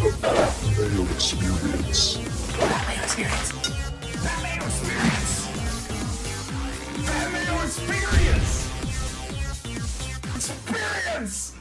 You're the Batman experience. Batman experience. Batman experience. Batman experience. Experience.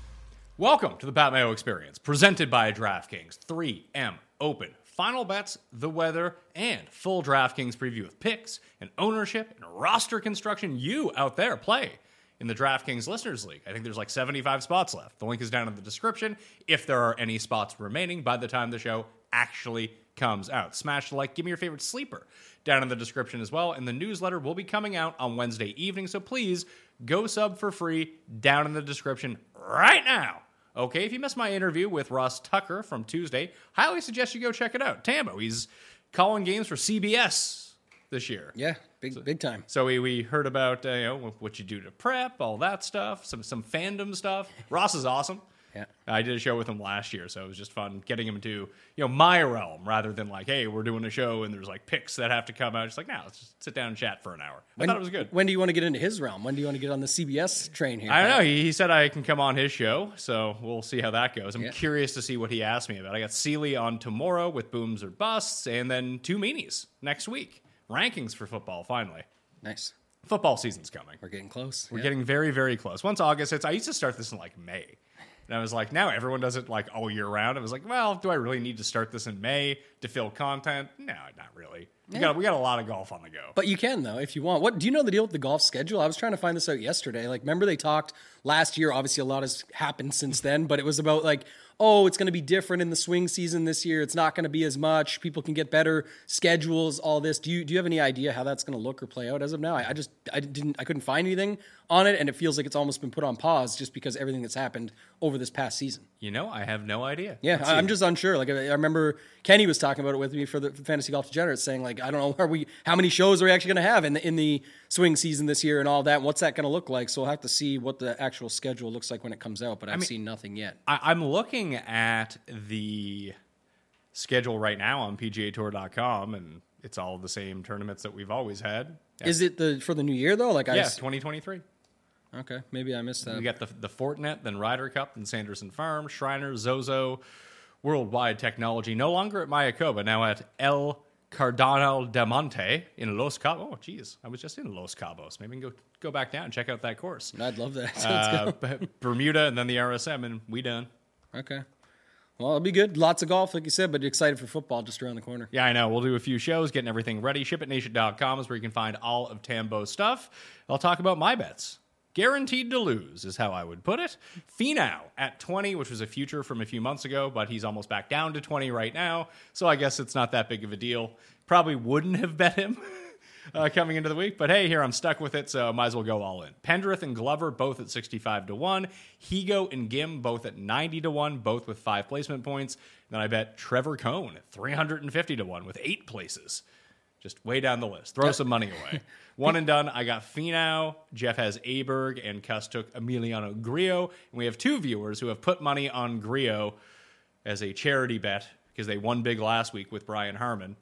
Welcome to the Pat Mayo Experience, presented by DraftKings. 3M Open. Final bets, the weather, and full DraftKings preview of picks and ownership and roster construction. You out there play in the DraftKings Listeners League. I think there's like 75 spots left. The link is down in the description if there are any spots remaining by the time the show actually comes out. Smash the like, give me your favorite sleeper down in the description as well. And the newsletter will be coming out on Wednesday evening, so please go sub for free down in the description right now. Okay, if you missed my interview with Ross Tucker from Tuesday, highly suggest you go check it out. Tambo, he's calling games for CBS this year. Yeah, big big time. So we, we heard about uh, you know what you do to prep, all that stuff, some some fandom stuff. Ross is awesome. Yeah. I did a show with him last year, so it was just fun getting him to you know my realm rather than like, hey, we're doing a show and there's like picks that have to come out. Just like, now let's just sit down and chat for an hour. I thought it was good. When do you want to get into his realm? When do you want to get on the CBS train here? I don't know. He, he said I can come on his show, so we'll see how that goes. I'm Yeah. curious to see what he asked me about. I got Sealy on tomorrow with Booms or Busts, and then two meanies next week. Rankings for football, finally. Nice. Football season's coming. We're getting close. We're Yeah. getting very, very close. Once August hits, I used to start this in like May. And I was like, now everyone does it like all year round. I was like, well, do I really need to start this in May to fill content? No, not really. We got we got a lot of golf on the go. But you can though if you want. What do you know the deal with the golf schedule? I was trying to find this out yesterday. Like, remember they talked last year? Obviously, a lot has happened since then. But it was about like, oh, it's going to be different in the swing season this year. It's not going to be as much. People can get better schedules. All this. Do you do you have any idea how that's going to look or play out as of now? I, I just I didn't I couldn't find anything on it, and it feels like it's almost been put on pause just because everything that's happened over this past season. you know, I have no idea. Yeah, Let's I, I'm just unsure. Like I I remember Kenny was talking about it with me for the fantasy golf degenerates, saying like I don't know are we how many shows are we actually going to have in the in the swing season this year and all that. And what's that going to look like? So we'll have to see what the actual schedule looks like when it comes out. But I've mean- seen nothing yet. I, I'm looking at the schedule right now on PGAtour.com, and it's all the same tournaments that we've always had. Is it the for the new year though? Like I Yeah, 2023. okay, maybe I missed that. We got the the Fortinet, then Ryder Cup, then Sanderson Farm, Shriner, Zozo, Worldwide Technology. No longer at Mayakoba, now at El Cardinal de Monte in Los Cabos. Oh, geez, I was just in Los Cabos. Maybe we can go go back down and check out that course. I'd love that. Uh, Bermuda and then the RSM, and we done. Okay. Well, it'll be good. Lots of golf, like you said, but excited for football just around the corner. Yeah, I know. We'll do a few shows, getting everything ready. ShipItNation.com is where you can find all of Tambo's stuff. I'll talk about my bets. Guaranteed to lose is how I would put it. Finau at 20, which was a future from a few months ago, but he's almost back down to 20 right now. So I guess it's not that big of a deal. Probably wouldn't have bet him. Uh, coming into the week, but hey, here I'm stuck with it, so might as well go all in. Pendrith and Glover both at 65 to 1. Higo and Ghim both at 90 to 1, both with five placement points. Then I bet Trevor Cone at 350 to 1 with eight places. Just way down the list. Throw some money away. One and done. I got Finau. Jeff has Aberg, and Cuss took Emiliano Grillo. And we have two viewers who have put money on Grillo as a charity bet because they won big last week with Brian Harman.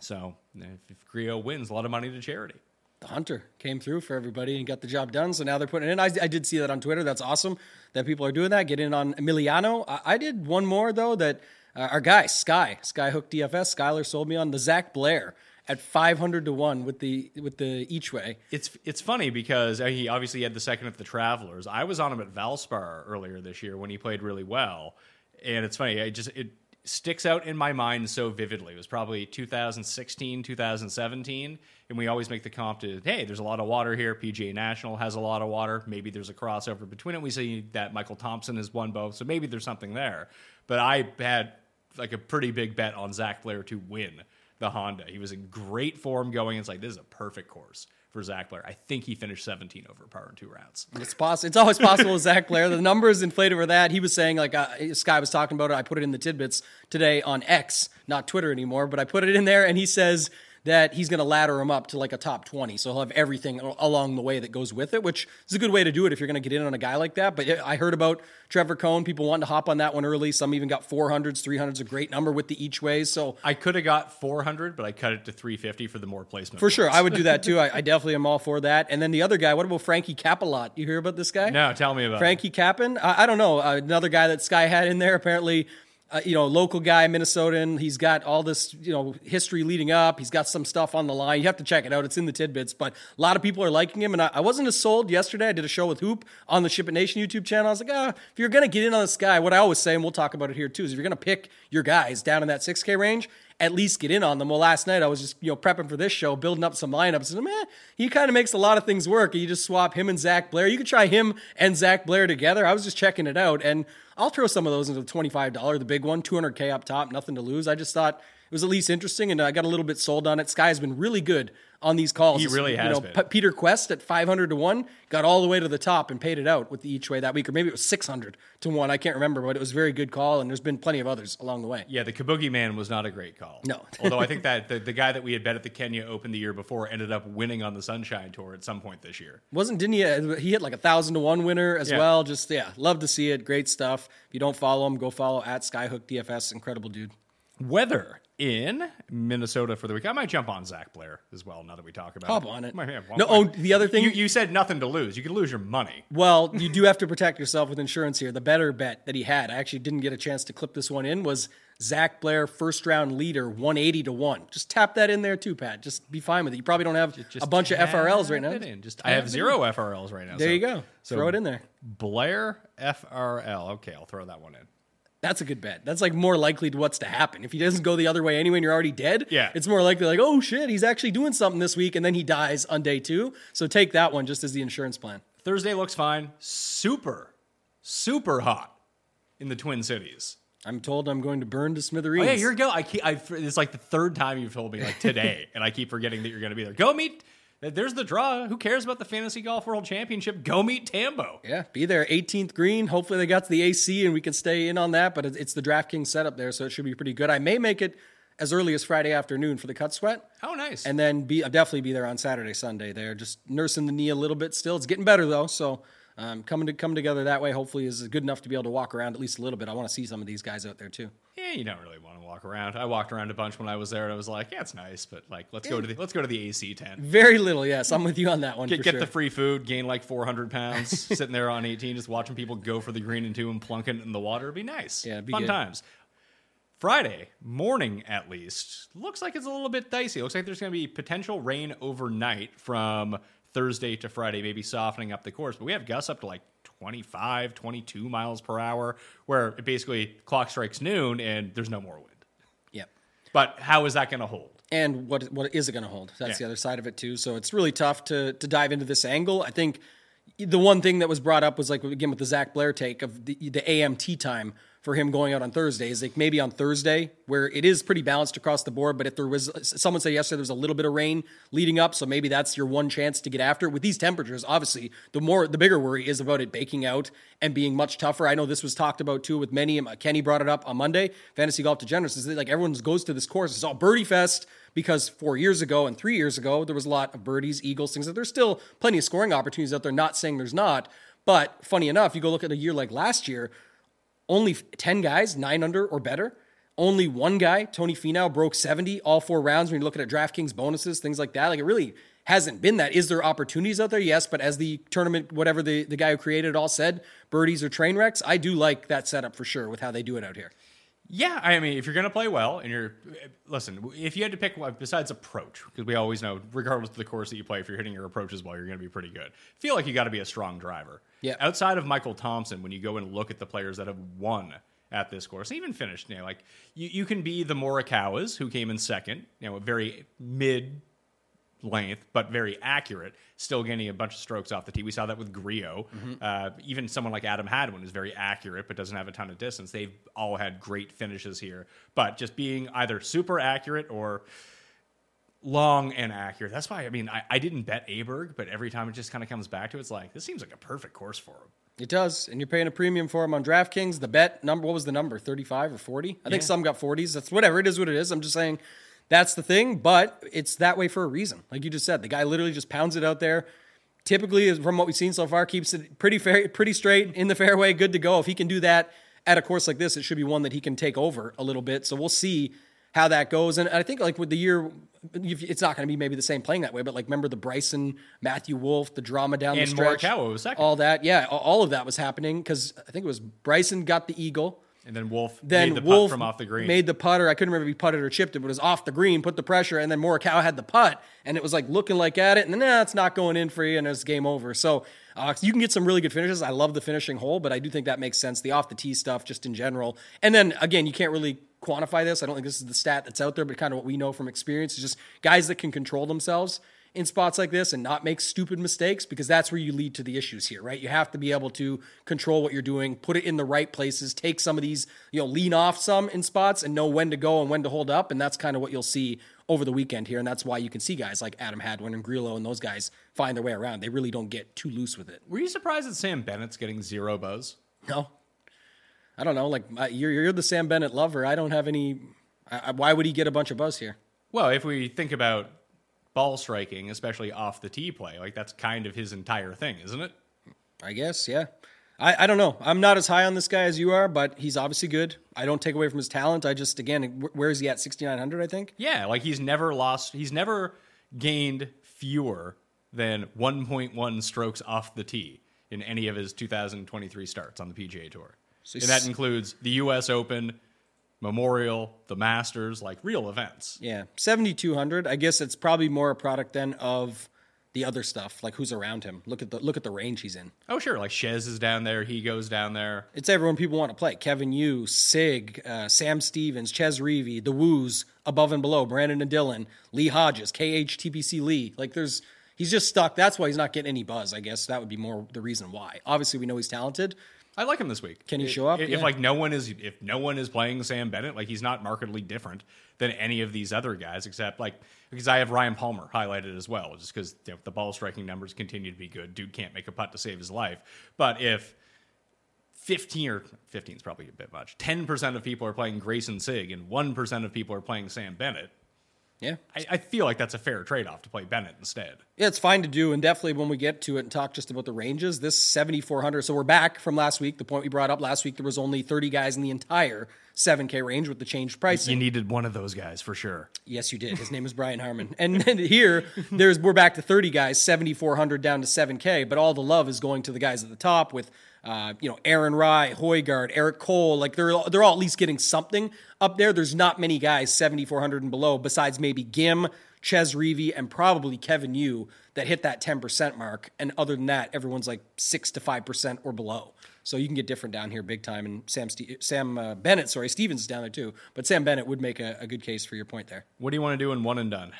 So if, if wins, a lot of money to charity. The Hunter came through for everybody and got the job done. So now they're putting it in. I, I did see that on Twitter. That's awesome that people are doing that. Get in on Emiliano. I, I did one more though that uh, our guy Sky Skyhook DFS Skyler sold me on the Zac Blair at five hundred to one with the with the each way. It's it's funny because uh, he obviously had the second at the Travelers. I was on him at Valspar earlier this year when he played really well, and it's funny. I just it sticks out in my mind so vividly. It was probably 2016, 2017, and we always make the comp to hey, there's a lot of water here. PGA National has a lot of water. Maybe there's a crossover between it. We see that Michael Thompson has won both, so maybe there's something there. But I had like a pretty big bet on Zac Blair to win the Honda. He was in great form going. It's like this is a perfect course for Zac Blair. I think he finished 17 over par in two rounds. It's possible. It's always possible with Zac Blair. The numbers inflated over that. He was saying like uh, Sky was talking about it. I put it in the tidbits today on X, not Twitter anymore, but I put it in there, and he says that he's going to ladder him up to like a top 20. So he'll have everything along the way that goes with it, which is a good way to do it if you're going to get in on a guy like that. But I heard about Trevor Cone, people wanting to hop on that one early. Some even got 400s, 300s, a great number with the each ways. So I could have got 400, but I cut it to 350 for the more placement. for sure. I would do that too. I, I definitely am all for that. And then the other guy, what about Frankie Capalot? You hear about this guy? No, tell me about. Frankie Capan. I, I don't know. Uh, another guy that Sky had in there. Apparently, uh, you know, local guy, Minnesotan. He's got all this, you know, history leading up. He's got some stuff on the line. You have to check it out. It's in the tidbits. But a lot of people are liking him. And I, I wasn't as sold yesterday. I did a show with Hoop on the Ship It Nation YouTube channel. I was like, ah, if you're gonna get in on this guy, what I always say, and we'll talk about it here too, is if you're gonna pick your guys down in that 6K range. At least get in on them. Well, last night I was just you know prepping for this show, building up some lineups, and man, eh, he kind of makes a lot of things work. You just swap him and Zac Blair. You could try him and Zac Blair together. I was just checking it out, and I'll throw some of those into the twenty-five dollar, the big one, two hundred k up top, nothing to lose. I just thought it was at least interesting, and I got a little bit sold on it. Sky has been really good on these calls. He really You has know, been. P- Peter Kuest at five hundred to one got all the way to the top and paid it out with the each way that week, or maybe it was six hundred to one. I can't remember, but it was a very good call, and there's been plenty of others along the way. Yeah, the Kabuki man was not a great call. No. Although I think that the, the guy that we had bet at the Kenya Open the year before ended up winning on the Sunshine Tour at some point this year. Wasn't didn't he? uh, He hit like a thousand to one winner as Yeah. well. Just yeah, love to see it. Great stuff. If you don't follow him, go follow at Skyhook DFS. Incredible dude. Weather in Minnesota for the week. I might jump on Zac Blair as well. Now that we talk about Hop it, on it. Might- yeah, No, oh, the other thing- you, you said nothing to lose. You could lose your money. Well, you do have to protect yourself with insurance here. The better bet that he had, I actually didn't get a chance to clip this one in, was Zac Blair first round leader, one eighty to one. Just tap that in there too, Pat. Just be fine with it. You probably don't have Just a bunch of FRLs right now. Just I have zero FRLs right now. There so- you go. so Throw it in there. Blair FRL. Okay, I'll throw that one in. That's a good bet. That's like more likely to what's to happen. If he doesn't go the other way anyway and you're already dead, Yeah. it's more likely like, oh shit, he's actually doing something this week and then he dies on day two. So take that one just as the insurance plan. Thursday looks fine. Super, super hot in the Twin Cities. I'm told I'm going to burn to smithereens. Oh yeah, you're go. I keep. I, it's like the third time you've told me like today, and I keep forgetting that you're going to be there. Go meet. There's the draw. Who cares about the Fantasy Golf World Championship? Go meet Tambo. Yeah, be there. 18th green. Hopefully they got to the AC and we can stay in on that. But it's- the DraftKings setup there, so it should be pretty good. I may make it as early as Friday afternoon for the cut sweat, Oh, nice. and then be I'll definitely be there on Saturday, Sunday. There, just nursing the knee a little bit still. It's getting better though, so um, coming to come together that way hopefully is good enough to be able to walk around at least a little bit. I want to see some of these guys out there too. Yeah, you don't really want to walk around. I walked around a bunch when I was there, and I was like, yeah, it's nice, but like, let's go to the let's go to the AC tent. Very little, yes. I'm with you on that one. Get, get sure. the free food, gain like 400 pounds, sitting there on 18, just watching people go for the green and two and plunking it in the water. It'd be nice. Yeah, it'd be Fun good. times. Friday morning, at least, looks like it's a little bit dicey. Looks like there's going to be potential rain overnight from Thursday to Friday, maybe softening up the course. But we have gusts up to like 25, 22 miles per hour, where it basically clock strikes noon and there's no more wind. Yep. But how is that going to hold? and what what is it going to hold? That's Yeah. the other side of it too. So it's really tough to to dive into this angle. I think the one thing that was brought up was like again with the Zac Blair take of the, the AMT time for him going out on Thursday is like maybe on Thursday where it is pretty balanced across the board. But if there was someone said yesterday there was a little bit of rain leading up, so maybe that's your one chance to get after it. With these temperatures, obviously the more the bigger worry is about it baking out and being much tougher. I know this was talked about too with many. um, Kenny brought it up on Monday. Fantasy Golf Degenerates is like everyone goes to this course. It's all birdie fest because four years ago and three years ago there was a lot of birdies, eagles, things that there's still plenty of scoring opportunities out there. Not saying there's not, but funny enough, you go look at a year like last year, only 10 guys, nine under or better. Only one guy, Tony Finau, broke 70 all four rounds when you look at DraftKings bonuses, things like that. Like it really hasn't been that. Is there opportunities out there? Yes, but as the tournament, whatever the, the guy who created it all said, birdies or train wrecks, I do like that setup for sure with how they do it out here. Yeah, I mean, if you're going to play well, and you're listen, if you had to pick one besides approach, because we always know, regardless of the course that you play, if you're hitting your approaches well, you're going to be pretty good. Feel like you got to be a strong driver. Yeah. Outside of Michael Thompson, when you go and look at the players that have won at this course, even finished, you know, like you, you can be the Morikawas, who came in second, you know, a very mid length, but very accurate, still getting a bunch of strokes off the tee. We saw that with Grillo. Uh, even someone like Adam Hadwin is very accurate, but doesn't have a ton of distance. They've all had great finishes here. But just being either super accurate or long and accurate. That's why, I mean, I, I didn't bet Aberg, but every time it just kind of comes back to it, it's like, this seems like a perfect course for him. It does, and you're paying a premium for him on DraftKings. The bet number, what was the number? 35 or 40? I think some got 40s. That's whatever. It is what it is. I'm just saying that's the thing, but it's that way for a reason. Like you just said, the guy literally just pounds it out there. Typically, from what we've seen so far, keeps it pretty fair, pretty straight in the fairway, good to go. If he can do that at a course like this, it should be one that he can take over a little bit. So we'll see how that goes. And I think like with the year, it's not going to be maybe the same playing that way, but like remember the Bryson, Matthew Wolff, the drama down And the stretch, Morikawa was second. all that, yeah, all of that was happening because I think it was Bryson got the eagle. And then Wolff Then made the Wolff putt from off the green. made the putter. I couldn't remember if he putted or chipped it, but it was off the green, put the pressure, and then Morikawa had the putt, and it was like looking like at it, and then nah, it's not going in for you, and it's game over. So uh, you can get some really good finishes. I love the finishing hole, but I do think that makes sense. The off the tee stuff, just in general, and then again, you can't really quantify this. I don't think this is the stat that's out there, but kind of what we know from experience is just guys that can control themselves in spots like this and not make stupid mistakes because that's where you lead to the issues here, right? You have to be able to control what you're doing, put it in the right places, take some of these, you know, lean off some in spots and know when to go and when to hold up. And that's kind of what you'll see over the weekend here. And that's why you can see guys like Adam Hadwin and Grillo and those guys find their way around. They really don't get too loose with it. Were you surprised that Sam Bennett's getting zero buzz? No. I don't know. Like, you're, you're the Sam Bennett lover. I don't have any. I, why would he get a bunch of buzz here? Well, if we think about ball striking, especially off the tee play, like that's kind of his entire thing, isn't it? I guess, yeah. I, I don't know. I'm not as high on this guy as you are, but he's obviously good. I don't take away from his talent. I just, again, where is he at? 6,900, I think? Yeah, like he's never lost, he's never gained fewer than 1.1 strokes off the tee in any of his 2023 starts on the PGA Tour. So and that includes the US Open, Memorial, the Masters, like real events. Yeah. 7,200. I guess it's probably more a product then of the other stuff, like who's around him. Look at the look at the range he's in. Oh, sure, like Chez is down there, he goes down there. It's everyone people want to play. Kevin Yu, Sigg, uh, Sam Stevens, Chez Reavie, the Woos, above and below, Brandon and Dylan, Lee Hodges, KHTPC Lee. Like there's he's just stuck. That's why he's not getting any buzz. I guess that would be more the reason why. Obviously, we know he's talented. I like him this week. Can he show up? If, Yeah. like no one is if no one is playing Sam Bennett, like he's not markedly different than any of these other guys, except like because I have Ryan Palmer highlighted as well, just because you know, the ball striking numbers continue to be good. Dude can't make a putt to save his life. But if 15 or 15 is probably a bit much. 10% of people are playing Grayson Sigg and 1% of people are playing Sam Bennett. Yeah. I, I feel like that's a fair trade off to play Bennett instead. Yeah, it's fine to do, and definitely when we get to it and talk just about the ranges, this 7,400. So we're back from last week. The point we brought up last week, there was only 30 guys in the entire 7K range with the changed pricing. You needed one of those guys for sure. Yes, you did. His name is Brian Harman. And then here, there's we're back to 30 guys, 7,400 down to 7K. But all the love is going to the guys at the top with Uh, you know, Aaron Rai, Hojgaard, Eric Cole, like they're they're all at least getting something up there. There's not many guys 7,400 and below, besides maybe Ghim, Chez Reavie, and probably Kevin Yu that hit that 10% mark. And other than that, everyone's like six to five percent or below. So you can get different down here big time. And Sam Ste- Sam uh, Bennett, sorry, Stevens is down there too. But Sam Bennett would make a, a good case for your point there. What do you want to do in one and done?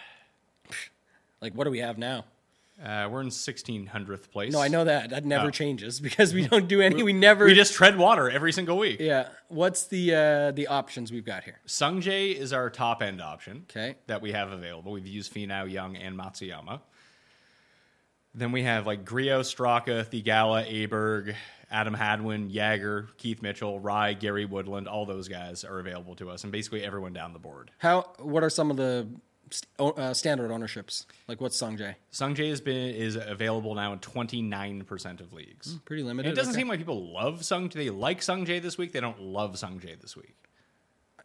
Like, what do we have now? Uh, we're in 1600th place. No, I know that that never Oh. changes because we don't do any. We never. We just tread water every single week. yeah. What's the uh, the options we've got here? Sungjae is our top end option. Okay. That we have available. We've used Finau, Young, and Matsuyama. Then we have like Grillo, Straka, Theegala, Aberg, Adam Hadwin, Jaeger, Keith Mitchell, Rai, Gary Woodland. All those guys are available to us, and basically everyone down the board. How? What are some of the st- uh, standard ownerships? Like what's Sungjae? Sungjae has been is available now in 29% of leagues. Pretty And limited. it doesn't okay. seem like people love Sung. They like Sungjae this week. They don't love Sungjae this week.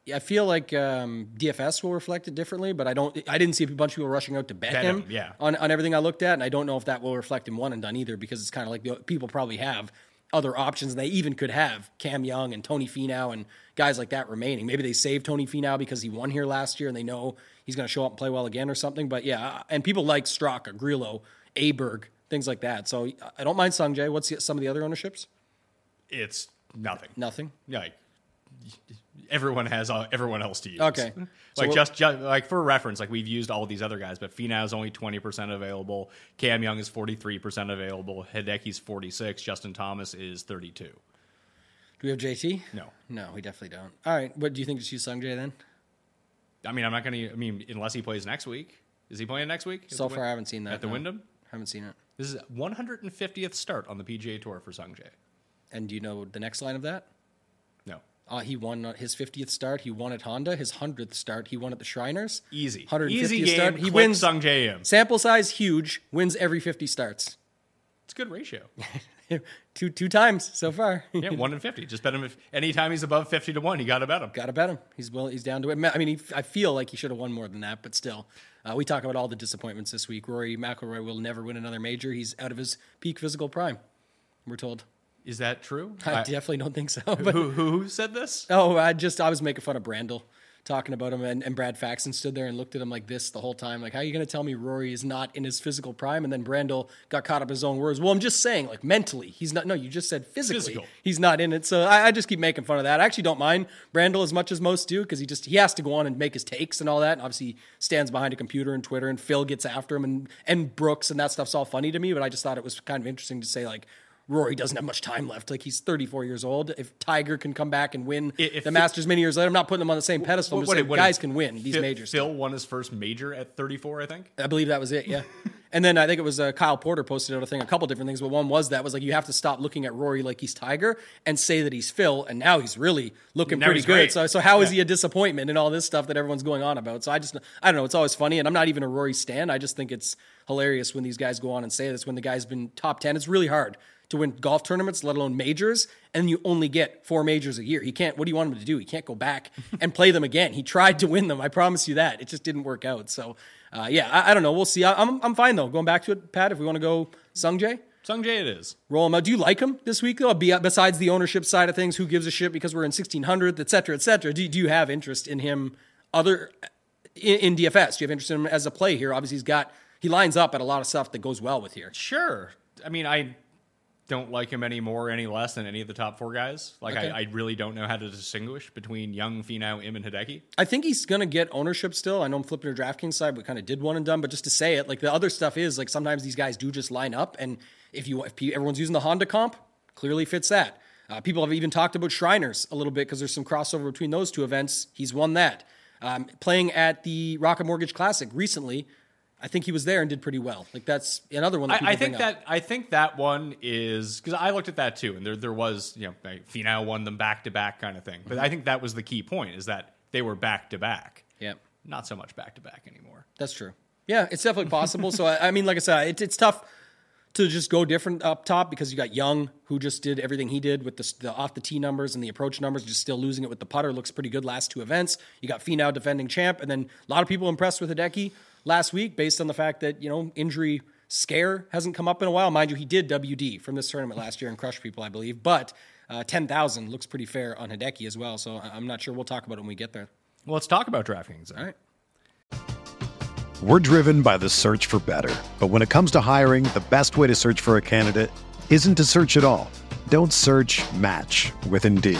Yeah, I feel like um, DFS will reflect it differently, but I don't. I didn't see a bunch of people rushing out to bet, Bet him. him, yeah. On on everything I looked at, and I don't know if that will reflect in one and done either, because it's kind of like the, people probably have other options, and they even could have Cam Young and Tony Finau and guys like that remaining. Maybe they saved Tony Finau because he won here last year, and they know he's going to show up and play well again or something. But yeah, and people like Straka, Grillo, Aberg, things like that. So I don't mind Sungjae. What's the, some of the other ownerships? It's nothing. Nothing. Yeah. everyone has uh, everyone else to use. Okay. Like we're- just, just like for reference, like we've used all these other guys, but Finau is only twenty percent available. Cam Young is forty three percent available. Hideki's forty six. Justin Thomas is thirty two. Do we have JT? No, No, we definitely don't. All right. What do you think? Just use Sungjae then? I mean I'm not gonna. I mean unless he plays next week. Is he playing next week? So far, Win- I haven't seen that. at the no. Wyndham. Haven't seen it. This is 150th start on the PGA Tour for Sungjae. And do you know the next line of that? No, Uh, he won uh, his 50th start. He won at Honda. His 100th start. He won at the Shriners. easy, 150th easy game. start. He wins. Sungjae in. Sample size huge. Wins every 50 starts. It's a good ratio. two two times so far. Yeah, one in fifty. Just bet him if anytime he's above fifty to one, you got to bet him. Got to bet him. He's well. He's down to it. I mean, he, I feel like he should have won more than that, but still, uh, we talk about all the disappointments this week. Rory McIlroy will never win another major. He's out of his peak physical prime. We're told. Is that true? I, I- definitely don't think so. But who, who said this? Oh, I just I was making fun of Brandel, talking about him, and, and Brad Faxon stood there and looked at him like this the whole time. Like, how are you going to tell me Rory is not in his physical prime? And then Brandel got caught up in his own words. Well, I'm just saying, like mentally, he's not. No, you just said physically, Physical. he's not in it. So I, I just keep making fun of that. I actually don't mind Brandel as much as most do because he just he has to go on and make his takes and all that. And obviously, he stands behind a computer and Twitter, and Phil gets after him, and and Brooks and that stuff's all funny to me. But I just thought it was kind of interesting to say like. Rory doesn't have much time left. Like he's 34 years old. If Tiger can come back and win If- the Masters many years later, I'm not putting them on the same pedestal. What- saying what- guys can win these Phil, majors. Phil won his first major at 34, I think. I believe that was it. Yeah. and then I think it was uh, Kyle Porter posted out a thing, a couple different things, but one was that was like you have to stop looking at Rory like he's Tiger and say that he's Phil, and now he's really looking Now pretty good. great. So so how is Yeah. he a disappointment and all this stuff that everyone's going on about? So I just I don't know. It's always funny, and I'm not even a Rory stan. I just think it's hilarious when these guys go on and say this when the guy's been top ten. It's really hard to win golf tournaments, let alone majors, and you only get four majors a year. He can't. What do you want him to do? He can't go back and play them again. He tried to win them. I promise you that. It just didn't work out. So uh, yeah, I, I don't know. We'll see. I, I'm I'm fine though. Going back to it, Pat. If we want to go Sungjae. Sungjae it is. Roll him out. Do you like him this week though? Be, besides the ownership side of things, who gives a shit because we're in 1600, et cetera, et cetera. Do, do you have interest in him other in, in DFS? Do you have interest in him as a play here? Obviously, he's got he lines up at a lot of stuff that goes well with here. Sure. I mean, I don't like him any more, any less than any of the top four guys. Like, Okay. I, I really don't know how to distinguish between Young, Finau, Im, and Hideki. I think he's gonna get ownership still. I know I'm flipping your DraftKings side, but kind of did one and done. But just to say it, like the other stuff is like sometimes these guys do just line up, and if you if everyone's using the Honda comp, clearly fits that. Uh, people have even talked about Shriners a little bit because there's some crossover between those two events. He's won that. Um, playing at the Rocket Mortgage Classic recently, I think he was there and did pretty well. Like that's another one. That I, I think bring up. that I think that one is because I looked at that too, and there there was you know like, Finau won them back to back kind of thing. But I mm-hmm. think that was the key point is that they were back to back. yeah. Not so much back to back anymore. That's true. Yeah, it's definitely possible. so I, I mean, like I said, it's it's tough to just go different up top because you got Young who just did everything he did with the, the off the tee numbers and the approach numbers, just still losing it with the putter. Looks pretty good last two events. You got Finau defending champ, and then a lot of people impressed with Hideki last week based on the fact that you know injury scare hasn't come up in a while. Mind you, he did WD from this tournament last year and crushed people, I believe. But uh, 10,000 looks pretty fair on Hideki as well. So I- I'm not sure. We'll talk about it when we get there. Well, let's talk about DraftKings. then. All right. We're driven by the search for better. But when it comes to hiring, the best way to search for a candidate isn't to search at all. Don't search match with Indeed.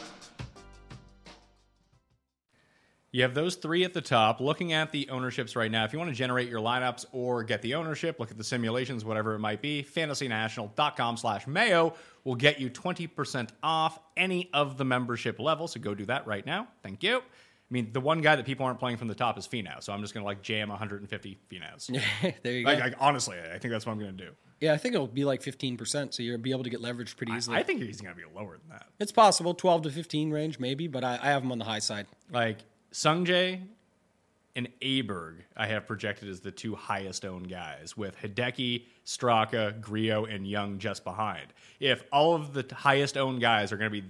You have those three at the top. Looking at the ownerships right now, if you want to generate your lineups or get the ownership, look at the simulations, whatever it might be, fantasynational.com slash mayo will get you 20% off any of the membership levels. So go do that right now. Thank you. I mean, the one guy that people aren't playing from the top is Finau, so I'm just going to like jam 150 Finaus. there you like, go. like, honestly, I think that's what I'm going to do. yeah, I think it'll be like 15%. So you'll be able to get leverage pretty easily. I think he's going to be lower than that. it's possible, 12 to 15 range, maybe, but I, I have him on the high side. Like Sungjae and Aberg, I have projected as the two highest owned guys, with Hideki, Straka, Grillo, and Young just behind. If all of the highest owned guys are going to be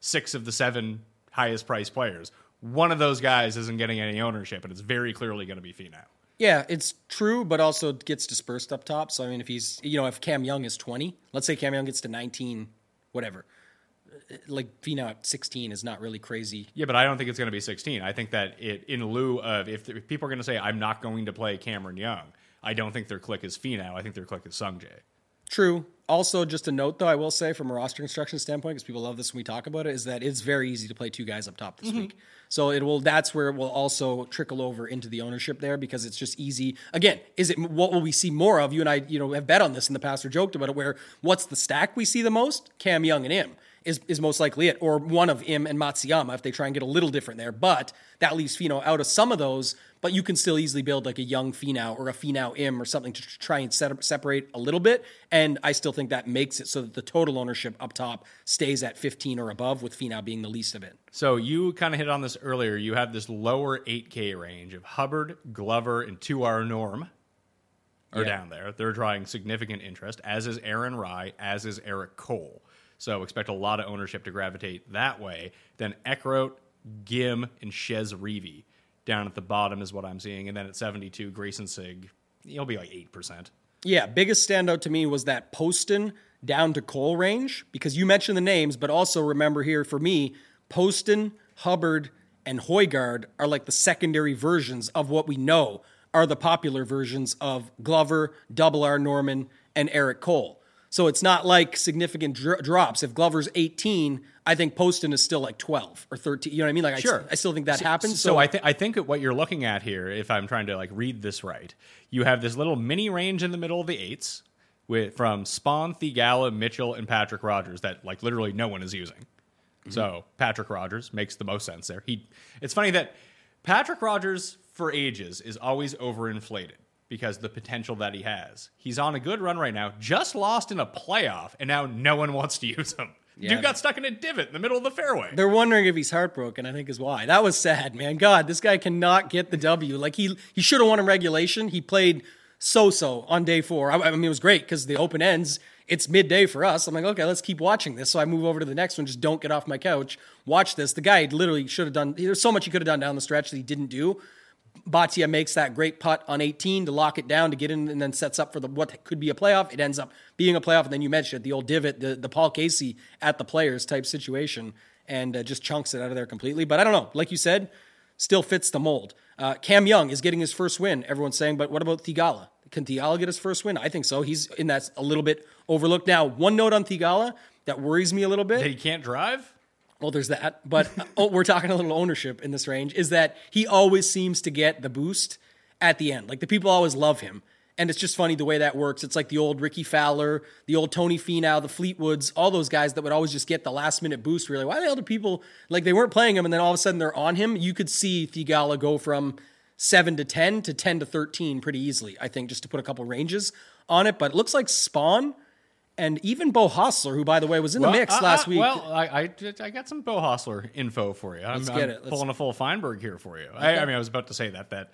six of the seven highest priced players, one of those guys isn't getting any ownership, and it's very clearly going to be Finau. Yeah, it's true, but also gets dispersed up top. So I mean, if he's you know if Cam Young is twenty, let's say Cam Young gets to nineteen, whatever. Like at sixteen is not really crazy. Yeah, but I don't think it's going to be 16. I think that it, in lieu of, if, if people are going to say, I'm not going to play Cameron Young, I don't think their click is Finau. I think their click is Sungjae. True. Also, just a note though, I will say from a roster construction standpoint, because people love this when we talk about it, is that it's very easy to play two guys up top this mm-hmm. week. So it will. That's where it will also trickle over into the ownership there because it's just easy. Again, is it what will we see more of? You and I, you know, have bet on this in the past or joked about it. Where what's the stack we see the most? Cam Young and him is is most likely it, or one of him and Matsuyama if they try and get a little different there. But that leaves Finau out of some of those. But you can still easily build like a young Finau or a Finau im or something to try and set, separate a little bit. And I still think that makes it so that the total ownership up top stays at 15 or above, with Finau being the least of it. So you kind of hit on this earlier. You have this lower 8K range of Hubbard, Glover, and 2R Norm are Yeah. down there. They're drawing significant interest, as is Aaron Rai, as is Eric Cole. So expect a lot of ownership to gravitate that way. Then Eckroat, Ghim, and Chez Reavie down at the bottom is what I'm seeing. And then at 72, Grayson Sigg, he'll be like 8%. Yeah, biggest standout to me was that Poston down to Cole range because you mentioned the names, but also remember here for me, Poston, Hubbard, and Hojgaard are like the secondary versions of what we know are the popular versions of Glover, Double R Norman, and Eric Cole. So it's not like significant dr- drops. If Glover's 18, I think Poston is still like 12 or 13. You know what I mean? Like I, Sure. I still think that happens. So, I, th- I think what you're looking at here, if I'm trying to like read this right, you have this little mini range in the middle of the eights with from Spaun, Theegala, Mitchell, and Patrick Rodgers that like literally no one is using. Mm-hmm. So Patrick Rodgers makes the most sense there. He, it's funny that Patrick Rodgers for ages is always overinflated because the potential that he has. He's on a good run right now. Just lost in a playoff, and now no one wants to use him. Yeah. Dude got stuck in a divot in the middle of the fairway. They're wondering if he's heartbroken. I think is why. That was sad, man. God, this guy cannot get the W. Like he he should have won in regulation. He played so so on day four. I, I mean, it was great because the open ends. It's midday for us. I'm like, okay, let's keep watching this. So I move over to the next one. Just don't get off my couch. Watch this. The guy literally should have done. There's so much he could have done down the stretch that he didn't do. Bhatia makes that great putt on 18 to lock it down to get in and then sets up for the what could be a playoff. It ends up being a playoff. And then you mentioned it, the old divot, the, the Paul Casey at the players type situation, and uh, just chunks it out of there completely. But I don't know. Like you said, still fits the mold. Uh, Cam Young is getting his first win, everyone's saying, but what about Theegala? Can Theegala get his first win? I think so. He's in that a little bit overlooked. Now, one note on Theegala that worries me a little bit. That he can't drive? Well, there's that, but uh, oh, we're talking a little ownership in this range. Is that he always seems to get the boost at the end? Like the people always love him, and it's just funny the way that works. It's like the old Rickie Fowler, the old Tony Finau, the Fleetwoods, all those guys that would always just get the last minute boost. Really, why the hell do people like they weren't playing him, and then all of a sudden they're on him? You could see Theegala go from seven to ten to ten to thirteen pretty easily. I think just to put a couple ranges on it, but it looks like Spaun. And even Beau Hossler, who by the way was in the mix uh, last uh, week, Well, I, I, I got some Beau Hossler info for you. I'm, Let's I'm get it. Let's- pulling a full Feinberg here for you. I, I mean, I was about to say that that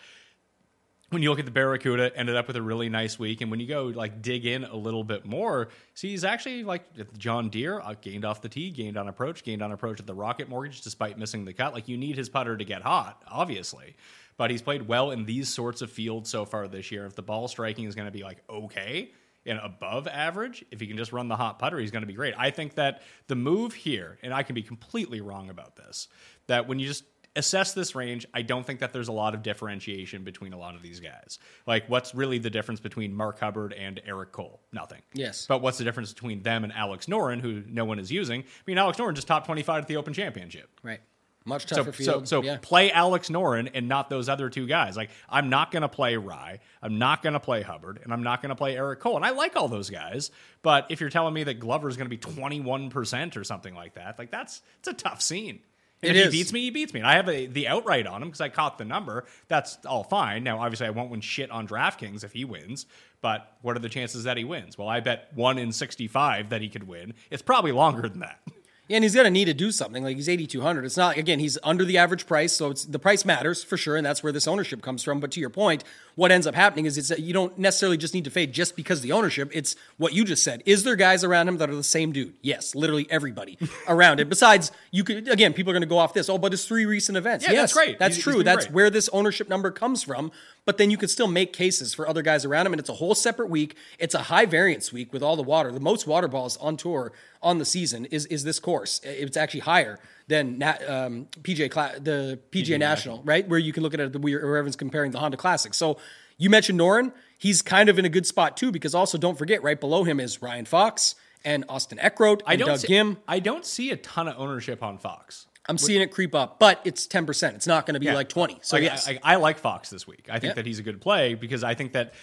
when you look at the Barracuda, ended up with a really nice week, and when you go like dig in a little bit more, see he's actually like John Deere uh, gained off the tee, gained on approach, gained on approach at the Rocket Mortgage, despite missing the cut. Like you need his putter to get hot, obviously. But he's played well in these sorts of fields so far this year. If the ball striking is going to be like okay, and above average, if he can just run the hot putter, he's going to be great. I think that the move here, and I can be completely wrong about this, that when you just assess this range, I don't think that there's a lot of differentiation between a lot of these guys. Like, what's really the difference between Mark Hubbard and Eric Cole? Nothing. Yes. But what's the difference between them and Alex Noren, who no one is using? I mean, Alex Noren just top 25 at the Open Championship. right, much So, tougher so, field. so yeah. play Alex Noren and not those other two guys. Like, I'm not going to play Rai. I'm not going to play Hubbard. And I'm not going to play Eric Cole. And I like all those guys. But if you're telling me that Glover's going to be 21% or something like that, like, that's it's a tough scene. And It if is. he beats me, he beats me. And I have a, the outright on him because I caught the number. That's all fine. Now, obviously, I won't win shit on DraftKings if he wins. But what are the chances that he wins? Well, I bet one in 65 that he could win. It's probably longer than that. Yeah, and he's going to need to do something. Like he's eighty two hundred. It's not again. He's under the average price, so it's the price matters for sure, and that's where this ownership comes from. But to your point, what ends up happening is it's that you don't necessarily just need to fade just because of the ownership. It's what you just said. Is there guys around him that are the same dude? Yes, literally everybody around it. Besides, you could again, people are going to go off this. Oh, but it's three recent events. Yeah, yes, that's great. That's He's- he's true. been That's great. where this ownership number comes from. But then you could still make cases for other guys around him, and it's a whole separate week. It's a high variance week with all the water. The most water balls on tour on the season is is this course. It's actually higher than um, PJ Cla- the PGA, National, right? Where you can look at it where everyone's comparing the Honda Classic. So you mentioned Noren. He's kind of in a good spot too, because also don't forget, right below him is Ryan Fox and Austin Eckroat and I don't Doug see, Ghim. I don't see a ton of ownership on Fox. I'm seeing it creep up, but it's 10%. It's not going to be Yeah. like 20. So Like, yes. I, I, I like Fox this week. I think Yeah. that he's a good play because I think that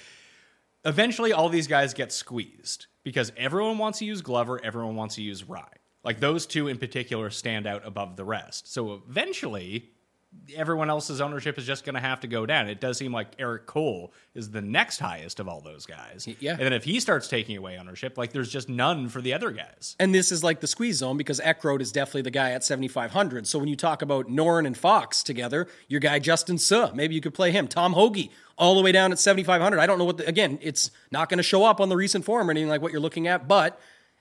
eventually all these guys get squeezed because everyone wants to use Glover, everyone wants to use Rai. Like those two in particular stand out above the rest. So eventually, everyone else's ownership is just going to have to go down. It does seem like Eric Cole is the next highest of all those guys. yeah. And then if he starts taking away ownership, like there's just none for the other guys. And this is like the squeeze zone because Eckroat is definitely the guy at 7,500. So when you talk about Noren and Fox together, your guy Justin Suh, maybe you could play him. Tom Hoge, all the way down at 7,500. I don't know what, the, again, it's not going to show up on the recent form or anything like what you're looking at, but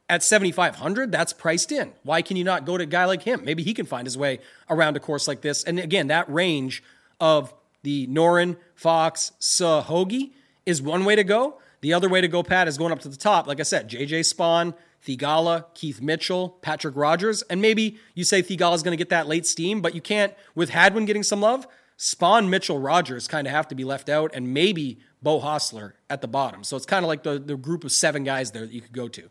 at 7,500, that's priced in. Why can you not go to a guy like him? Maybe he can find his way around a course like this. And again, that range of the Noren Fox, Suh, Hoge is one way to go. The other way to go, Pat, is going up to the top. Like I said, JJ Spaun, Theegala, Keith Mitchell, Patrick Rodgers, and maybe you say Theegala's going to get that late steam, but you can't, with Hadwin getting some love, Spaun, Mitchell, Rodgers kind of have to be left out, and maybe Beau Hossler at the bottom. So it's kind of like the, the group of seven guys there that you could go to.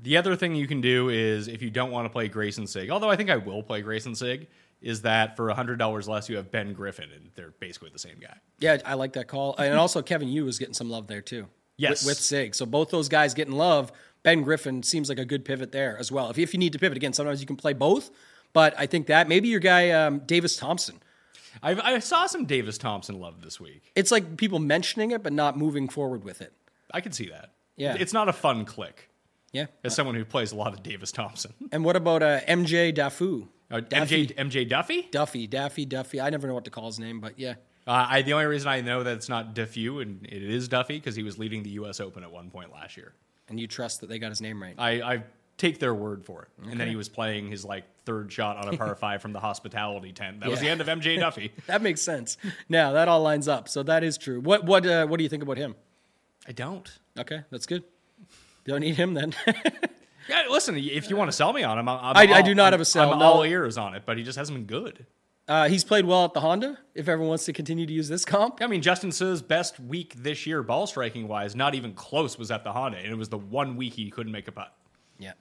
The other thing you can do is if you don't want to play Grayson Sigg, although I think I will play Grayson Sigg, is that for $100 less, you have Ben Griffin, and they're basically the same guy. Yeah, I like that call. And also Kevin Yu is getting some love there too. Yes. With, with Sigg. So both those guys getting love. Ben Griffin seems like a good pivot there as well. If, if you need to pivot again, sometimes you can play both. But I think that maybe your guy um, Davis Thompson. I've, I saw some Davis Thompson love this week. It's like people mentioning it but not moving forward with it. I can see that. Yeah. It's not a fun click Yeah. as someone who plays a lot of Davis Thompson. And what about uh, MJ Daffue? Uh. MJ, MJ Duffy? Duffy, Daffy, Duffy. I never know what to call his name, but yeah. Uh, I, the only reason I know that it's not Diffew and it is Duffy because he was leading the U.S. Open at one point last year. And you trust that they got his name right. I, I take their word for it. And then he was playing his like third shot on a par five from the hospitality tent. That was the end of MJ Duffy. That makes sense. Now that all lines up. So that is true. What what uh, what do you think about him? I don't. Okay, that's good. Don't need him then. Yeah, listen, if you want to sell me on him, I'm, I- I all- do not have a sell, I'm no. all ears on it, but he just hasn't been good. Uh, he's played well at the Honda. If everyone wants to continue to use this comp, I mean, Justin Suh's best week this year, ball striking wise, not even close, was at the Honda, and it was the one week he couldn't make a putt. yeah.